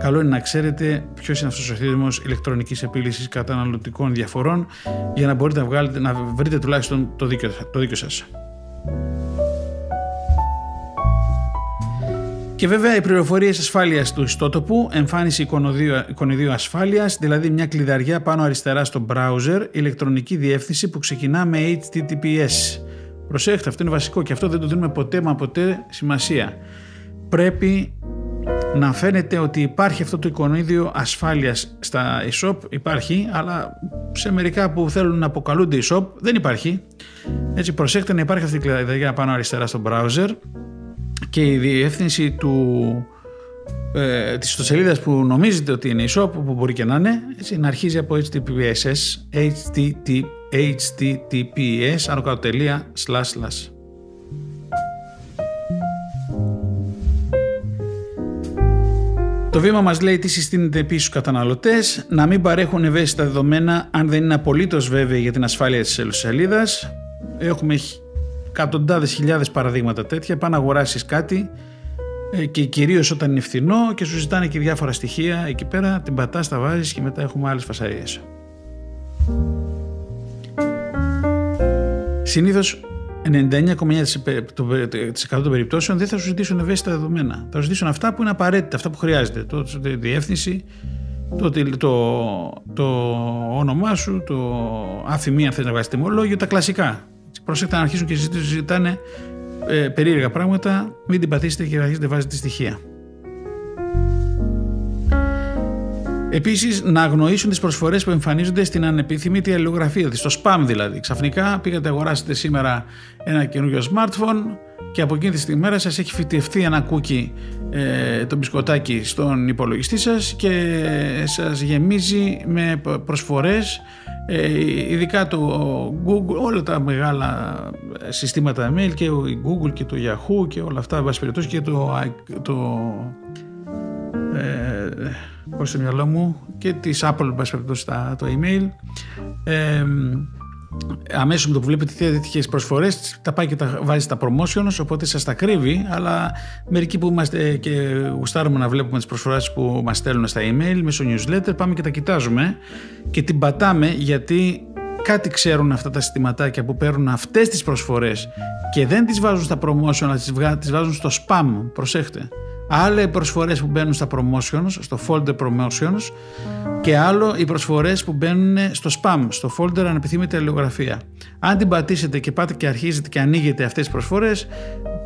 καλό είναι να ξέρετε ποιος είναι αυτός ο σύνδεσμος ηλεκτρονικής επίλυσης καταναλωτικών διαφορών για να μπορείτε να, βγάλετε, να βρείτε τουλάχιστον το δίκιο, το δίκιο σας. Και βέβαια οι πληροφορίες ασφάλειας του ιστότοπου, εμφάνιση εικονιδίου ασφάλειας, δηλαδή μια κλειδαριά πάνω αριστερά στο browser, ηλεκτρονική διεύθυνση που ξεκινά με HTTPS. Προσέχτε, αυτό είναι βασικό και αυτό δεν το δίνουμε ποτέ μα ποτέ σημασία. Πρέπει να φαίνεται ότι υπάρχει αυτό το εικονίδιο ασφάλειας στα e-shop, υπάρχει, αλλά σε μερικά που θέλουν να αποκαλούνται e-shop δεν υπάρχει. Έτσι προσέχτε να υπάρχει αυτή η κλειδαριά πάνω αριστερά στο browser και η διεύθυνση του, ε, της ιστοσελίδας που νομίζετε ότι είναι e-shop, που μπορεί και να είναι, έτσι, να αρχίζει από https, http https ανωκατοτελεία Το βήμα μας λέει τι συστήνεται επίσης στους καταναλωτές, να μην παρέχουν ευαίσθητα δεδομένα αν δεν είναι απολύτως βέβαιοι για την ασφάλεια της σελίδας. Έχουμε εκατοντάδες χιλιάδες παραδείγματα τέτοια, πάνε να αγοράσεις κάτι ε, και κυρίως όταν είναι φθηνό και σου ζητάνε και διάφορα στοιχεία εκεί πέρα, την πατάς, τα βάζεις και μετά έχουμε άλλες φασαρίες. Συνήθως 99,9% των περιπτώσεων δεν θα σου ζητήσουν ευαίσθητα δεδομένα. Θα σου ζητήσουν αυτά που είναι απαραίτητα, αυτά που χρειάζεται. Το, τη διεύθυνση, το, το, το όνομά σου, το αφημί αν θες να βγάλεις τιμολόγιο, τα κλασικά. Προσέξτε να αρχίσουν και ζητάνε ε, περίεργα πράγματα, μην την πατήσετε και αρχίσετε να βάζετε στοιχεία. Επίσης, να αγνοήσουν τις προσφορές που εμφανίζονται στην ανεπιθυμητή αλληλογραφία, στο spam δηλαδή. Ξαφνικά πήγατε αγοράσετε σήμερα ένα καινούριο smartphone και από εκείνη τη στιγμή σας έχει φυτευτεί ένα κούκι ε, το μπισκοτάκι στον υπολογιστή σας και σας γεμίζει με προσφορές. Ε, ειδικά το Google, όλα τα μεγάλα συστήματα email και ο Google και το Yahoo και όλα αυτά, και το, το ε, πώς στο μυαλό μου και της Apple στα, το email. Ε, αμέσως με το που βλέπετε τέτοιε προσφορές τα πάει και τα βάζει στα promotions οπότε σας τα κρύβει αλλά μερικοί που είμαστε και γουστάρουμε να βλέπουμε τις προσφορές που μας στέλνουν στα email μέσω newsletter πάμε και τα κοιτάζουμε και την πατάμε γιατί κάτι ξέρουν αυτά τα συστηματάκια που παίρνουν αυτές τις προσφορές και δεν τις βάζουν στα promotion αλλά τις βάζουν στο spam. Προσέχτε Άλλα οι προσφορές που μπαίνουν στα promotions, στο folder promotions και άλλο οι προσφορές που μπαίνουν στο spam, στο folder ανεπιθύμητη αλληλογραφία. Αν την πατήσετε και πάτε και αρχίζετε και ανοίγετε αυτές τις προσφορές,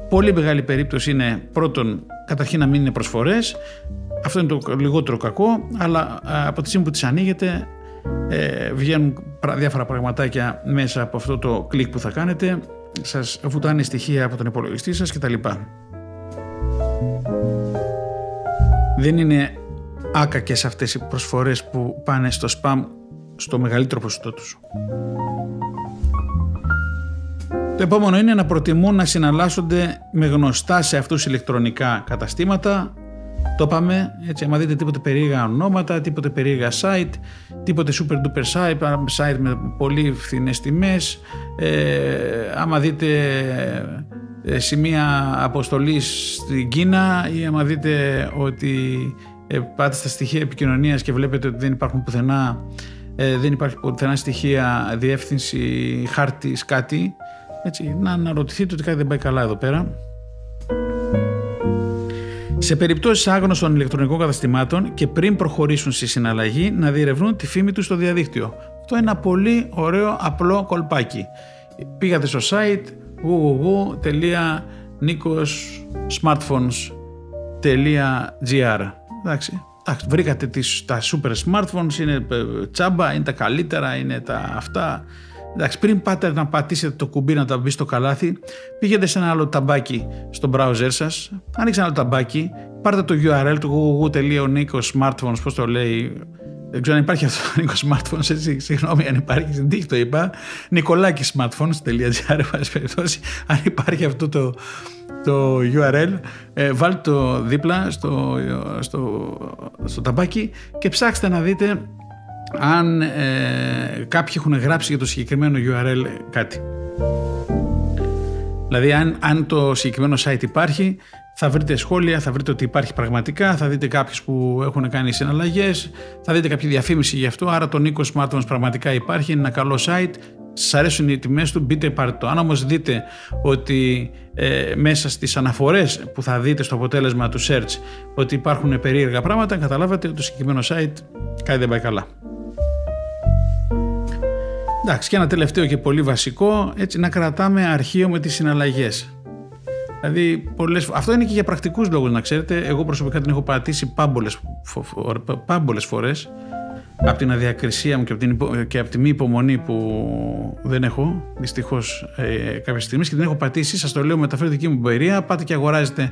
πολύ μεγάλη περίπτωση είναι πρώτον καταρχήν να μην είναι προσφορές, αυτό είναι το λιγότερο κακό, αλλά από τη στιγμή που τις ανοίγετε ε, βγαίνουν διάφορα πραγματάκια μέσα από αυτό το κλικ που θα κάνετε, σας βουτάνε στοιχεία από τον υπολογιστή σας κτλ. Δεν είναι άκακες αυτές οι προσφορές που πάνε στο spam στο μεγαλύτερο ποσοστό τους. Το επόμενο είναι να προτιμούν να συναλλάσσονται με γνωστά σε αυτούς ηλεκτρονικά καταστήματα. Το είπαμε, έτσι, άμα δείτε τίποτε περίεργα ονόματα, τίποτε περίεργα site, τίποτε super duper site, site με πολύ φθηνές τιμές, ε, άμα δείτε ε, σημεία αποστολής στην Κίνα ή άμα δείτε ότι ε, πάτε στα στοιχεία επικοινωνίας και βλέπετε ότι δεν υπάρχουν πουθενά ε, δεν υπάρχει πουθενά στοιχεία διεύθυνση, χάρτης, κάτι έτσι, να αναρωτηθείτε ότι κάτι δεν πάει καλά εδώ πέρα. Σε περιπτώσεις άγνωστων ηλεκτρονικών καταστημάτων και πριν προχωρήσουν στη συναλλαγή να διερευνούν τη φήμη τους στο διαδίκτυο. Αυτό είναι ένα πολύ ωραίο απλό κολπάκι. Πήγατε στο site, www.nikosmartphones.gr Εντάξει, βρήκατε τις, τα super smartphones, είναι ε, τσάμπα, είναι τα καλύτερα, είναι τα αυτά. Εντάξει, πριν πάτε να πατήσετε το κουμπί να τα μπει στο καλάθι, πήγαινε σε ένα άλλο ταμπάκι στο browser σας, άνοιξε ένα άλλο ταμπάκι, πάρτε το URL του www.nikosmartphones, πώς το λέει, Δεν ξέρω αν υπάρχει αυτό το Νίκος Smartphones, έτσι, συγγνώμη αν υπάρχει, στην τύχη το είπα. Νικολάκη Smartphones.gr, περιπτώσει, αν υπάρχει αυτό το, το URL, ε, βάλτε το δίπλα στο, στο, στο ταμπάκι και ψάξτε να δείτε αν ε, κάποιοι έχουν γράψει για το συγκεκριμένο URL κάτι. Δηλαδή αν, αν το συγκεκριμένο site υπάρχει θα βρείτε σχόλια, θα βρείτε ότι υπάρχει πραγματικά, θα δείτε κάποιους που έχουν κάνει συναλλαγές, θα δείτε κάποια διαφήμιση γι' αυτό, άρα το Nikon Smartphones πραγματικά υπάρχει, είναι ένα καλό site, σας αρέσουν οι τιμές του, μπείτε πάρτε το. Αν όμως δείτε ότι ε, μέσα στις αναφορές που θα δείτε στο αποτέλεσμα του search ότι υπάρχουν περίεργα πράγματα, καταλάβατε ότι το συγκεκριμένο site κάτι δεν πάει καλά. Εντάξει, και ένα τελευταίο και πολύ βασικό, έτσι να κρατάμε αρχείο με τις συναλλαγές. Δηλαδή, πολλές, αυτό είναι και για πρακτικούς λόγους να ξέρετε. Εγώ προσωπικά την έχω πατήσει πάμπολες, πάμπολες φορές από την αδιακρισία μου και από την, και από τη μη υπομονή που δεν έχω δυστυχώς ε, κάποια στιγμή και την έχω πατήσει. Σας το λέω, μεταφέρω δική μου εμπειρία. Πάτε και αγοράζετε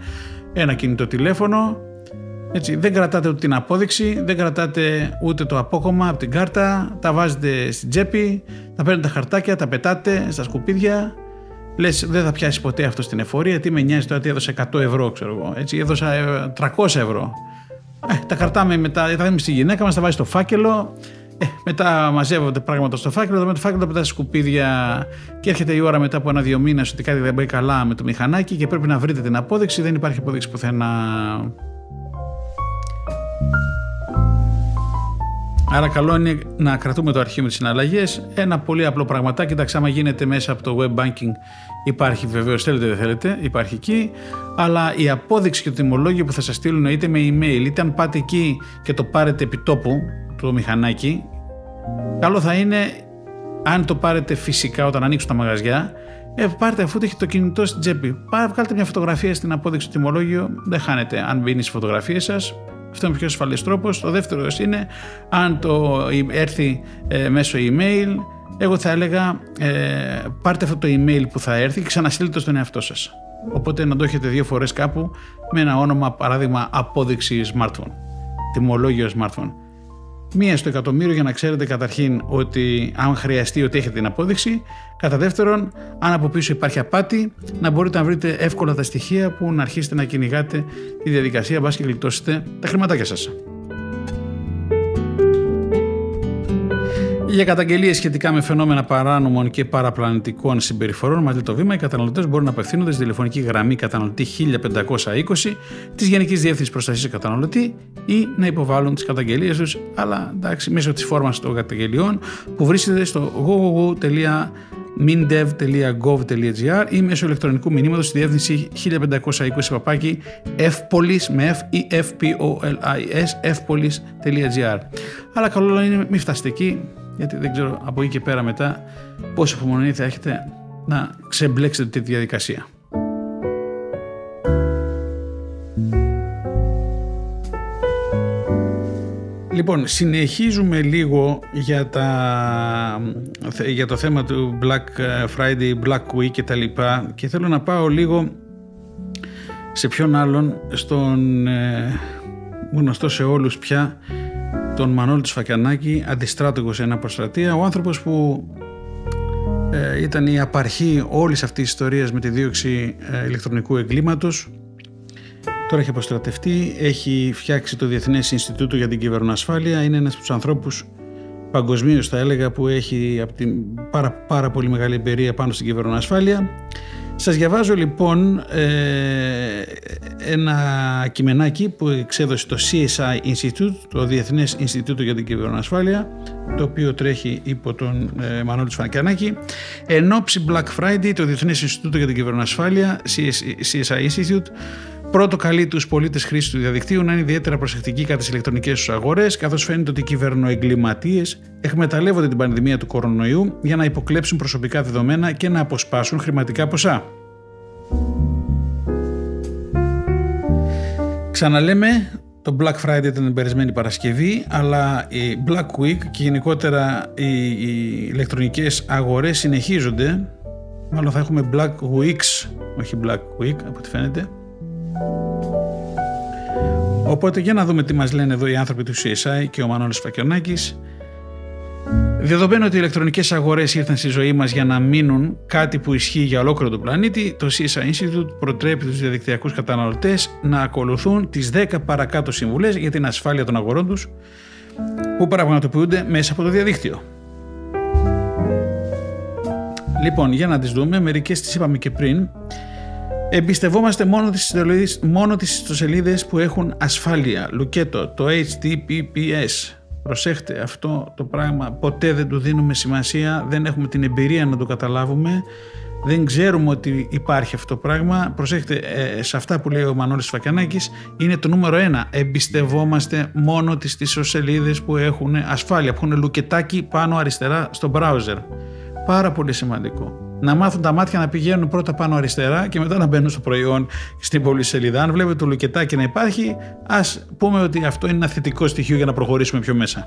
ένα κινητό τηλέφωνο. Έτσι, δεν κρατάτε ούτε την απόδειξη, δεν κρατάτε ούτε το απόκομμα από την κάρτα. Τα βάζετε στην τσέπη, τα παίρνετε τα χαρτάκια, τα πετάτε στα σκουπίδια. Λες, δεν θα πιάσει ποτέ αυτό στην εφορία. Τι με νοιάζει τώρα, τι έδωσα 100 ευρώ, ξέρω εγώ. Έτσι, έδωσα 300 ε, ευρώ. Ε, τα κρατάμε μετά, τα δίνουμε στη γυναίκα μας, τα βάζει στο φάκελο. Ε, μετά μαζεύονται πράγματα στο φάκελο, με το φάκελο πετάς σκουπίδια και έρχεται η ώρα μετά από ένα-δύο μήνες ότι κάτι δεν πάει καλά με το μηχανάκι και πρέπει να βρείτε την απόδειξη. Δεν υπάρχει απόδειξη πουθενά. Άρα καλό είναι να κρατούμε το αρχείο με τις συναλλαγές. Ένα πολύ απλό πραγματάκι, εντάξει άμα γίνεται μέσα από το web banking υπάρχει βεβαίως θέλετε δεν θέλετε, υπάρχει εκεί. Αλλά η απόδειξη και το τιμολόγιο που θα σας στείλουν είτε με email είτε αν πάτε εκεί και το πάρετε επί τόπου το μηχανάκι καλό θα είναι αν το πάρετε φυσικά όταν ανοίξουν τα μαγαζιά ε, πάρτε αφού έχει το κινητό στην τσέπη. Πάρε, βγάλτε μια φωτογραφία στην απόδειξη του τιμολόγιο. Δεν χάνετε αν μπαίνει στις φωτογραφίες σας. Αυτό είναι ο πιο ασφαλής τρόπος. Το δεύτερο είναι αν το έρθει ε, μέσω email. Εγώ θα έλεγα ε, πάρτε αυτό το email που θα έρθει και ξαναστείλτε το στον εαυτό σας. Οπότε να το έχετε δύο φορές κάπου με ένα όνομα παράδειγμα απόδειξη smartphone, τιμολόγιο smartphone μία στο εκατομμύριο για να ξέρετε καταρχήν ότι αν χρειαστεί ότι έχετε την απόδειξη. Κατά δεύτερον, αν από πίσω υπάρχει απάτη, να μπορείτε να βρείτε εύκολα τα στοιχεία που να αρχίσετε να κυνηγάτε τη διαδικασία, μπας και γλιτώσετε τα χρηματάκια σας. Για καταγγελίες σχετικά με φαινόμενα παράνομων και παραπλανητικών συμπεριφορών, μαζί το βήμα, οι καταναλωτές μπορούν να απευθύνονται στη τηλεφωνική γραμμή καταναλωτή 1520 της Γενικής Διεύθυνσης Προστασίας Καταναλωτή ή να υποβάλουν τις καταγγελίες τους, αλλά εντάξει, μέσω της φόρμας των καταγγελιών που βρίσκεται στο www.mindev.gov.gr ή μέσω ηλεκτρονικού μηνύματος στη διεύθυνση 1520 παπάκι fpolis με f ή fpolis fpolis.gr. Αλλά καλό είναι μην φτάσετε εκεί, γιατί δεν ξέρω από εκεί και πέρα μετά πόσο υπομονή θα έχετε να ξεμπλέξετε τη διαδικασία. Λοιπόν, συνεχίζουμε λίγο για, τα, για το θέμα του Black Friday, Black Week και τα λοιπά και θέλω να πάω λίγο σε ποιον άλλον, στον ε, γνωστό σε όλους πια τον Μανώλη του Σφακιανάκη, αντιστράτηγο σε ένα προστρατεία, ο άνθρωπος που ε, ήταν η απαρχή όλης αυτής της ιστορίας με τη δίωξη ε, ηλεκτρονικού εγκλήματος. Τώρα έχει αποστρατευτεί, έχει φτιάξει το Διεθνές Ινστιτούτο για την Κυβερνοασφάλεια, είναι ένας από τους ανθρώπους παγκοσμίως θα έλεγα που έχει από την πάρα, πάρα πολύ μεγάλη εμπειρία πάνω στην κυβερνοασφάλεια σας διαβάζω λοιπόν ε, ένα κειμενάκι που εξέδωσε το CSI Institute, το Διεθνές Ινστιτούτο για την Κυβερνοασφάλεια, το οποίο τρέχει υπό τον ε, Μανώλη Σφανκιανάκη. Εν ώψη Black Friday, το Διεθνές Ινστιτούτο για την Κυβερνοασφάλεια, CSI Institute, Πρώτο, καλεί τους πολίτες χρήση του διαδικτύου να είναι ιδιαίτερα προσεκτικοί κατά τις ηλεκτρονικές τους αγορές, καθώς φαίνεται ότι οι κυβερνοεγκληματίες εκμεταλλεύονται την πανδημία του κορονοϊού για να υποκλέψουν προσωπικά δεδομένα και να αποσπάσουν χρηματικά ποσά. Ξαναλέμε, το Black Friday ήταν την περισμένη Παρασκευή, αλλά η Black Week και γενικότερα οι, οι ηλεκτρονικές αγορές συνεχίζονται. Μάλλον θα έχουμε Black Weeks, όχι Black Week από ό,τι φαίνεται. Οπότε για να δούμε τι μας λένε εδώ οι άνθρωποι του CSI και ο Μανώλης Φακιονάκης. Δεδομένου ότι οι ηλεκτρονικές αγορές ήρθαν στη ζωή μας για να μείνουν κάτι που ισχύει για ολόκληρο τον πλανήτη, το CSI Institute προτρέπει τους διαδικτυακούς καταναλωτές να ακολουθούν τις 10 παρακάτω συμβουλές για την ασφάλεια των αγορών τους που πραγματοποιούνται μέσα από το διαδίκτυο. Λοιπόν, για να τις δούμε, μερικές τις είπαμε και πριν. Εμπιστευόμαστε μόνο τις, μόνο τις ιστοσελίδες που έχουν ασφάλεια. Λουκέτο, το HTTPS. Προσέχτε, αυτό το πράγμα ποτέ δεν του δίνουμε σημασία, δεν έχουμε την εμπειρία να το καταλάβουμε, δεν ξέρουμε ότι υπάρχει αυτό το πράγμα. Προσέχτε, ε, σε αυτά που λέει ο Μανώλης Φακιανάκης είναι το νούμερο ένα. Εμπιστευόμαστε μόνο τις ιστοσελίδες που έχουν ασφάλεια, που έχουν λουκετάκι πάνω αριστερά στο browser. Πάρα πολύ σημαντικό να μάθουν τα μάτια να πηγαίνουν πρώτα πάνω αριστερά και μετά να μπαίνουν στο προϊόν στην πόλη σελίδα. Αν βλέπετε το λουκετάκι να υπάρχει, ας πούμε ότι αυτό είναι ένα θετικό στοιχείο για να προχωρήσουμε πιο μέσα.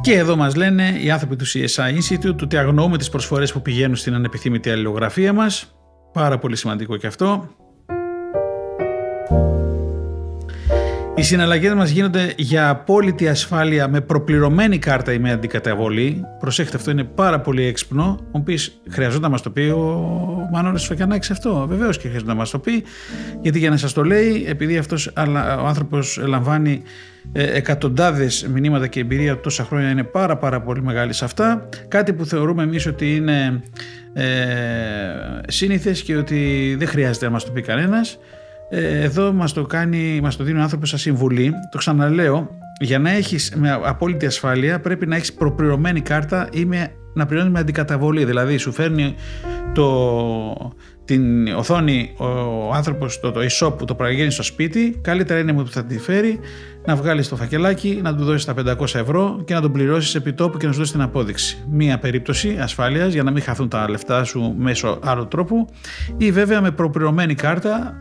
Και εδώ μας λένε οι άνθρωποι του CSI Institute ότι αγνοούμε τις προσφορές που πηγαίνουν στην ανεπιθύμητη αλληλογραφία μας. Πάρα πολύ σημαντικό και αυτό. Οι συναλλαγές μας γίνονται για απόλυτη ασφάλεια με προπληρωμένη κάρτα ή με αντικαταβολή. Προσέχτε, αυτό είναι πάρα πολύ έξυπνο. Μου πεις, χρειαζόταν να μας το πει ο Μανώλης Φακιανάκης αυτό; Βεβαίως και χρειαζόταν να μας το πει. Γιατί για να σας το λέει, επειδή αυτός ο άνθρωπος λαμβάνει ε, εκατοντάδες μηνύματα και εμπειρία τόσα χρόνια είναι πάρα πάρα πολύ μεγάλη σε αυτά. Κάτι που θεωρούμε εμείς ότι είναι ε, σύνηθες και ότι δεν χρειάζεται να μας το πει κανένας ε, εδώ μας το, κάνει, μας το δίνει ο άνθρωπος σαν συμβουλή. Το ξαναλέω, για να έχεις με απόλυτη ασφάλεια πρέπει να έχεις προπληρωμένη κάρτα ή με, να πληρώνεις με αντικαταβολή. Δηλαδή σου φέρνει το, την οθόνη ο άνθρωπος, το, το e-shop που το παραγγέλνει στο σπίτι, καλύτερα είναι που θα τη φέρει να βγάλεις το φακελάκι, να του δώσεις τα 500 ευρώ και να τον πληρώσεις επί τόπου και να σου δώσει την απόδειξη. Μία περίπτωση ασφάλειας για να μην χαθούν τα λεφτά σου μέσω άλλου τρόπου ή βέβαια με προπληρωμένη κάρτα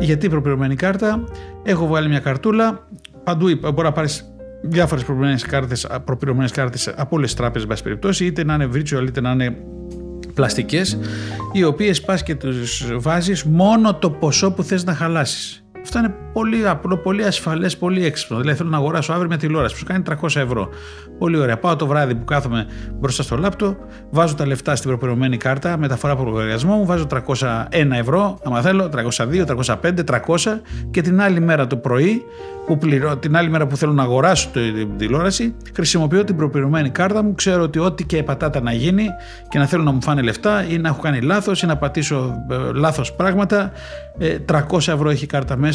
γιατί προπληρωμένη κάρτα, έχω βγάλει μια καρτούλα, παντού μπορεί να πάρεις διάφορες προπληρωμένες κάρτες προπληρωμένες κάρτες από όλες τις τράπεζες, εν περιπτώσει, είτε να είναι virtual είτε να είναι πλαστικές, οι οποίες πας και του βάζεις μόνο το ποσό που θες να χαλάσεις. Αυτό είναι πολύ απλό, πολύ ασφαλές, πολύ έξυπνο. Δηλαδή, θέλω να αγοράσω αύριο μια τηλεόραση που σου κάνει 300 ευρώ. Πολύ ωραία. Πάω το βράδυ που κάθομαι μπροστά στο λάπτο, βάζω τα λεφτά στην προπληρωμένη κάρτα, μεταφορά από λογαριασμό μου, βάζω 301 ευρώ, άμα θέλω, 302, 305, 300 και την άλλη μέρα το πρωί, που πληρώ, την άλλη μέρα που θέλω να αγοράσω την τηλεόραση, χρησιμοποιώ την προπληρωμένη κάρτα μου. Ξέρω ότι ό,τι και πατάτα να γίνει και να θέλω να μου φάνε λεφτά ή να έχω κάνει λάθος ή να πατήσω ε, λάθος πράγματα, 300 ε, ευρώ έχει κάρτα μέσα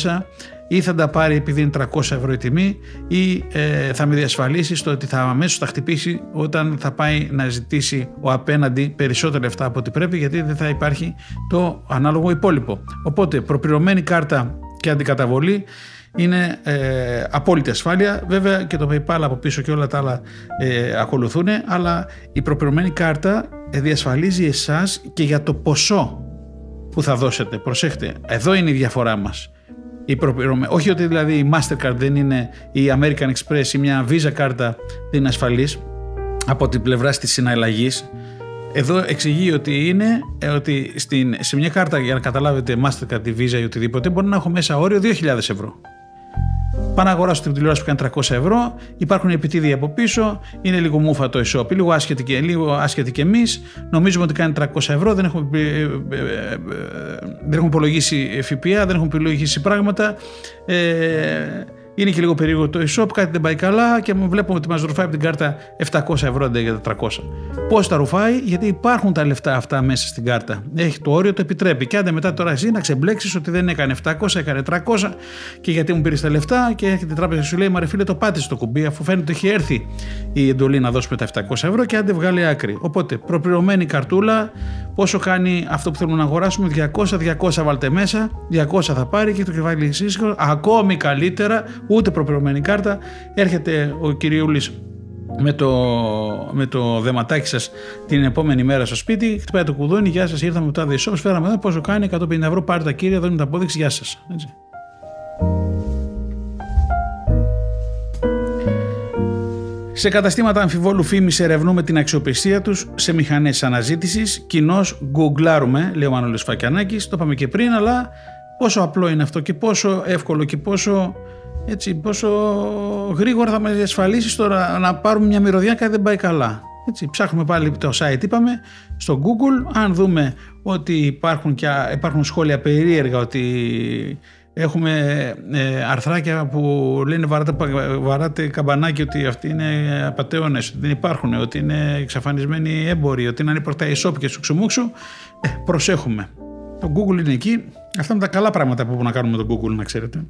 ή θα τα πάρει επειδή είναι 300 ευρώ η τιμή ή ε, θα με διασφαλίσει στο ότι θα αμέσως θα χτυπήσει όταν θα πάει να ζητήσει ο απέναντι περισσότερα λεφτά από ό,τι πρέπει γιατί δεν θα υπάρχει το ανάλογο υπόλοιπο. Οπότε προπληρωμένη κάρτα και αντικαταβολή είναι ε, απόλυτη ασφάλεια. Βέβαια και το PayPal από πίσω και όλα τα άλλα ε, ακολουθούν, αλλά η προπληρωμένη κάρτα διασφαλίζει εσάς και για το ποσό που θα δώσετε. Προσέχτε, εδώ είναι η διαφορά μας. Η Όχι ότι δηλαδή η Mastercard δεν είναι η American Express ή μια Visa κάρτα δεν είναι ασφαλής από την πλευρά της συναλλαγής. Εδώ εξηγεί ότι είναι ε, ότι στην, σε μια κάρτα για να καταλάβετε Mastercard, η Visa ή οτιδήποτε μπορεί να έχω μέσα όριο 2.000 ευρώ. Πάω να αγοράσω την τηλεόραση που κάνει 300 ευρώ, υπάρχουν επιτίδια από πίσω, είναι λίγο μούφα το e-shop, λίγο άσχετη και, λίγο άσχετη και εμείς. Νομίζουμε ότι κάνει 300 ευρώ, δεν έχουμε, ε, ε, ε, δεν έχουμε υπολογίσει ΦΠΑ, δεν έχουμε υπολογίσει πράγματα. Ε, είναι και λίγο περίεργο το e-shop, κάτι δεν πάει καλά και βλέπουμε ότι μας ρουφάει από την κάρτα 700 ευρώ αντί για 400. Πώς τα ρουφάει, γιατί υπάρχουν τα λεφτά αυτά μέσα στην κάρτα. Έχει το όριο, το επιτρέπει. Και άντε μετά τώρα εσύ να ξεμπλέξεις ότι δεν έκανε 700, έκανε 300 και γιατί μου πήρες τα λεφτά και έρχεται η τράπεζα και σου λέει Μα ρε φίλε, το πάτησε το κουμπί, αφού φαίνεται ότι έχει έρθει η εντολή να δώσουμε τα 700 ευρώ και άντε βγάλει άκρη. Οπότε προπληρωμένη καρτούλα, πόσο κάνει αυτό που θέλουμε να αγοράσουμε, 200, 200 βάλτε μέσα, 200 θα πάρει και το κεφάλι ακόμη καλύτερα ούτε προπληρωμένη κάρτα. Έρχεται ο κυριούλης με το, με το δεματάκι σας την επόμενη μέρα στο σπίτι, χτυπάει το κουδούνι, γεια σας, ήρθαμε μετά δύο σώπου, φέραμε εδώ, πόσο κάνει, 150 ευρώ, πάρε τα κύρια, εδώ είναι τα απόδειξη, γεια σας. Σε καταστήματα αμφιβόλου φήμης ερευνούμε την αξιοπιστία τους σε μηχανές αναζήτησης. Κοινώς γκουγκλάρουμε, λέει ο Μανώλης Φακιανάκης. Το είπαμε και πριν, αλλά πόσο απλό είναι αυτό και πόσο εύκολο και πόσο, έτσι, πόσο γρήγορα θα μας διασφαλίσεις τώρα να πάρουμε μια μυρωδιά κάτι δεν πάει καλά. Έτσι, ψάχνουμε πάλι το site, είπαμε, στο Google, αν δούμε ότι υπάρχουν, και, υπάρχουν σχόλια περίεργα ότι έχουμε ε, αρθράκια που λένε βαράτε, βαράτε καμπανάκι ότι αυτοί είναι απαταιώνες, ότι δεν υπάρχουν, ότι είναι εξαφανισμένοι έμποροι, ότι είναι ανύπορτα e-shop και σου ξουμούξου, ε, προσέχουμε. Το Google είναι εκεί. Αυτά είναι τα καλά πράγματα που μπορούμε να κάνουμε με το Google, να ξέρετε.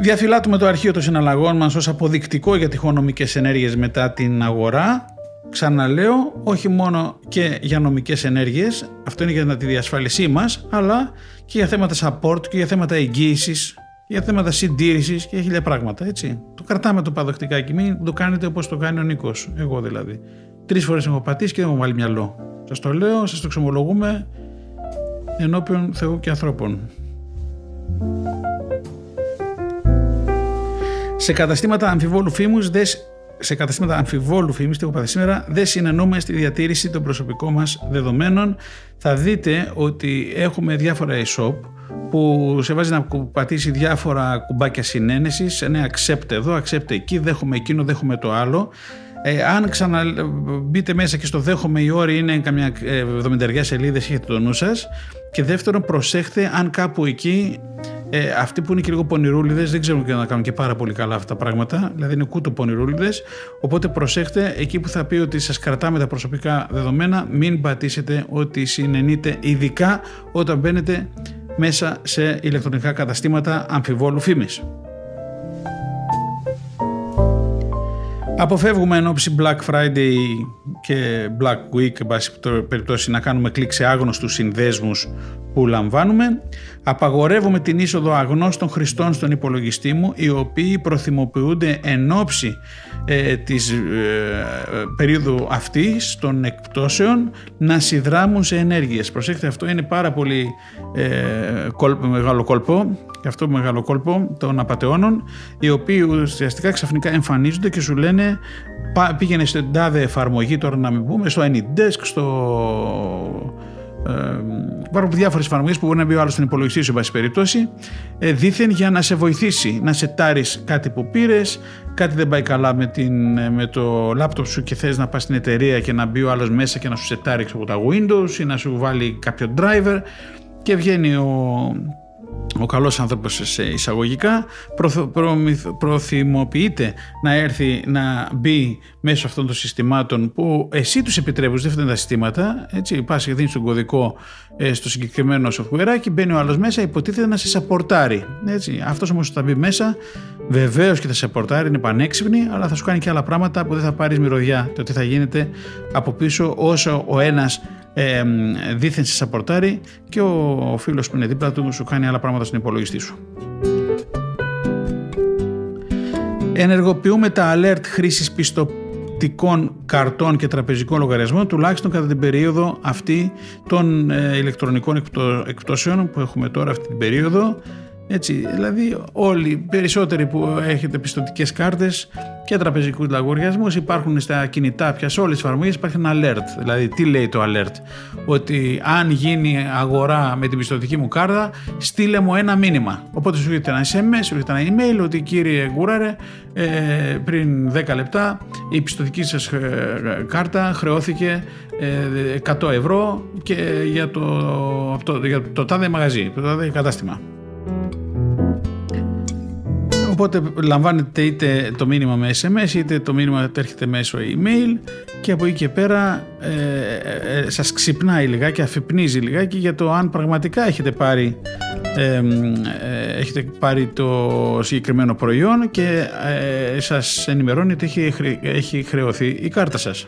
Διαφυλάττουμε το αρχείο των συναλλαγών μας ως αποδεικτικό για τυχόν νομικές ενέργειες μετά την αγορά. Ξαναλέω, όχι μόνο και για νομικές ενέργειες, αυτό είναι για τη διασφάλισή μας, αλλά και για θέματα support και για θέματα εγγύησης, για θέματα συντήρησης και για χίλια πράγματα, έτσι. Το κρατάμε το παδοκτικά μην το κάνετε όπως το κάνει ο Νίκος, εγώ δηλαδή. Τρεις φορές έχω πατήσει και δεν έχω βάλει μυαλό. Σας το λέω, σας το ξεμολογούμε ενώπιον Θεού και ανθρώπων. Σε καταστήματα αμφιβόλου φήμους, σε καταστήματα αμφιβόλου φήμης, τι έχω πάθει σήμερα, δεν συνεννοούμε στη διατήρηση των προσωπικών μας δεδομένων. Θα δείτε ότι έχουμε διάφορα e-shop που σε βάζει να πατήσει διάφορα κουμπάκια συνένεσης. Ναι, accept εδώ, accept εκεί, δέχομαι εκείνο, δέχομαι το άλλο. Ε, αν ξαναμπείτε μέσα και στο δέχομαι η όρη είναι καμιά 70 σελίδες, έχετε το νου σας. Και δεύτερον, προσέχτε αν κάπου εκεί ε, αυτοί που είναι και λίγο πονηρούλιδες δεν ξέρουν και να κάνουν και πάρα πολύ καλά αυτά τα πράγματα. Δηλαδή είναι κούτο πονηρούλιδες. Οπότε προσέχτε εκεί που θα πει ότι σας κρατάμε τα προσωπικά δεδομένα, μην πατήσετε ότι συνενείτε, ειδικά όταν μπαίνετε μέσα σε ηλεκτρονικά καταστήματα αμφιβόλου φήμης. Αποφεύγουμε εν ώψη Black Friday και Black Week, εν πάση περιπτώσει, να κάνουμε κλικ σε άγνωστους συνδέσμους που λαμβάνουμε. Απαγορεύουμε την είσοδο αγνώστων χρηστών στον υπολογιστή μου, οι οποίοι προθυμοποιούνται εν ώψη ε, της ε, περίοδου αυτής των εκπτώσεων να συνδράμουν σε ενέργειες. Προσέξτε, αυτό είναι πάρα πολύ ε, κόλπο, μεγάλο κόλπο και αυτό μεγάλο κόλπο των απαταιώνων, οι οποίοι ουσιαστικά ξαφνικά εμφανίζονται και σου λένε πήγαινε στην τάδε εφαρμογή τώρα να μην πούμε, στο AnyDesk, στο ε, υπάρχουν διάφορες εφαρμογές που μπορεί να μπει ο άλλος στην υπολογιστή σου, εν πάση περιπτώσει, ε, δήθεν για να σε βοηθήσει να σετάρει κάτι που πήρες, κάτι δεν πάει καλά με, την, με το λάπτοπ σου και θες να πας στην εταιρεία και να μπει ο άλλος μέσα και να σου σετάρει από τα Windows ή να σου βάλει κάποιο driver και βγαίνει ο, ο καλός άνθρωπος σε εισαγωγικά προθυμοποιείται να έρθει να μπει μέσω αυτών των συστημάτων που εσύ τους επιτρέπεις, δεν φταίνουν τα συστήματα, έτσι, πας και δίνεις τον κωδικό ε, στο συγκεκριμένο software και μπαίνει ο άλλος μέσα, υποτίθεται να σε σαπορτάρει. Έτσι. Αυτός όμως θα μπει μέσα, βεβαίως και θα σε σαπορτάρει, είναι πανέξυπνη, αλλά θα σου κάνει και άλλα πράγματα που δεν θα πάρεις μυρωδιά το τι θα γίνεται από πίσω όσο ο ένας ε, δίθεν σε σαπορτάρει και ο, ο φίλος που είναι δίπλα του σου κάνει άλλα πράγματα στην υπολογιστή σου. Ενεργοποιούμε τα alert χρήσης πιστοτικών καρτών και τραπεζικών λογαριασμών τουλάχιστον κατά την περίοδο αυτή των ε, ηλεκτρονικών εκπτώσεων που έχουμε τώρα αυτή την περίοδο έτσι, δηλαδή όλοι οι περισσότεροι που έχετε πιστοτικές κάρτες και τραπεζικούς λογαριασμού υπάρχουν στα κινητά πια σε όλες τις εφαρμογές υπάρχει ένα alert. Δηλαδή τι λέει το alert; Ότι αν γίνει αγορά με την πιστοτική μου κάρτα στείλε μου ένα μήνυμα. Οπότε σου έρχεται ένα SMS, σου έρχεται ένα email ότι κύριε Γκούραρε ε, πριν 10 λεπτά η πιστοτική σας ε, κάρτα χρεώθηκε 100 ε, ευρώ και για το, το, για το τάδε μαγαζί, το τάδε κατάστημα. Οπότε λαμβάνετε είτε το μήνυμα με SMS είτε το μήνυμα έρχεται μέσω email και από εκεί και πέρα ε, ε, σας ξυπνάει λιγάκι, αφυπνίζει λιγάκι για το αν πραγματικά έχετε πάρει, ε, έχετε πάρει το συγκεκριμένο προϊόν και ε, σας ενημερώνει ότι έχει, έχει χρεωθεί η κάρτα σας.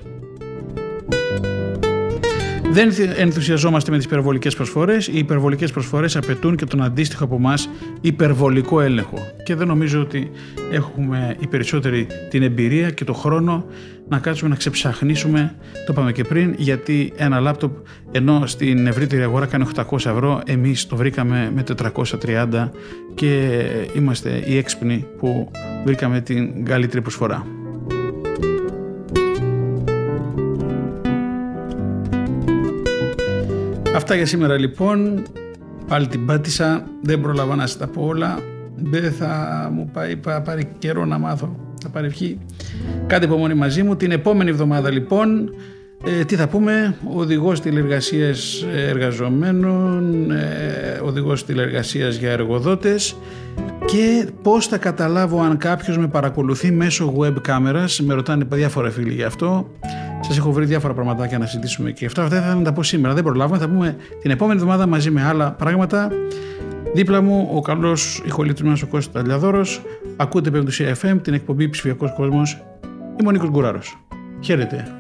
Δεν ενθουσιαζόμαστε με τις υπερβολικές προσφορές. Οι υπερβολικές προσφορές απαιτούν και τον αντίστοιχο από εμάς υπερβολικό έλεγχο. Και δεν νομίζω ότι έχουμε οι περισσότεροι την εμπειρία και το χρόνο να κάτσουμε να ξεψαχνίσουμε, το είπαμε και πριν, γιατί ένα λάπτοπ ενώ στην ευρύτερη αγορά κάνει 800 ευρώ, εμείς το βρήκαμε με 430 και είμαστε οι έξυπνοι που βρήκαμε την καλύτερη προσφορά. Αυτά για σήμερα λοιπόν. Πάλι την πάτησα. Δεν προλαβα να σας τα πω όλα. Δεν θα μου πάει, πάρει καιρό να μάθω. Θα πάρει ευχή. Κάντε υπομονή μαζί μου. Την επόμενη εβδομάδα λοιπόν ε, τι θα πούμε, οδηγός τηλεργασίας εργαζομένων, ε, οδηγός τηλεργασίας για εργοδότες και πώς θα καταλάβω αν κάποιος με παρακολουθεί μέσω web κάμερας, με ρωτάνε διάφορα φίλοι γι' αυτό, σας έχω βρει διάφορα πραγματάκια να συζητήσουμε και αυτά, αυτά θα ήθελα να τα πω σήμερα, δεν προλάβουμε, θα πούμε την επόμενη εβδομάδα μαζί με άλλα πράγματα. Δίπλα μου ο καλός ηχολήτρης ο Κώστας Ταλιαδόρος, ακούτε Πεμπτουσία FM, την εκπομπή Ψηφιακός Κόσμος, είμαι ο Νίκος Γκουράρος. Χαίρετε.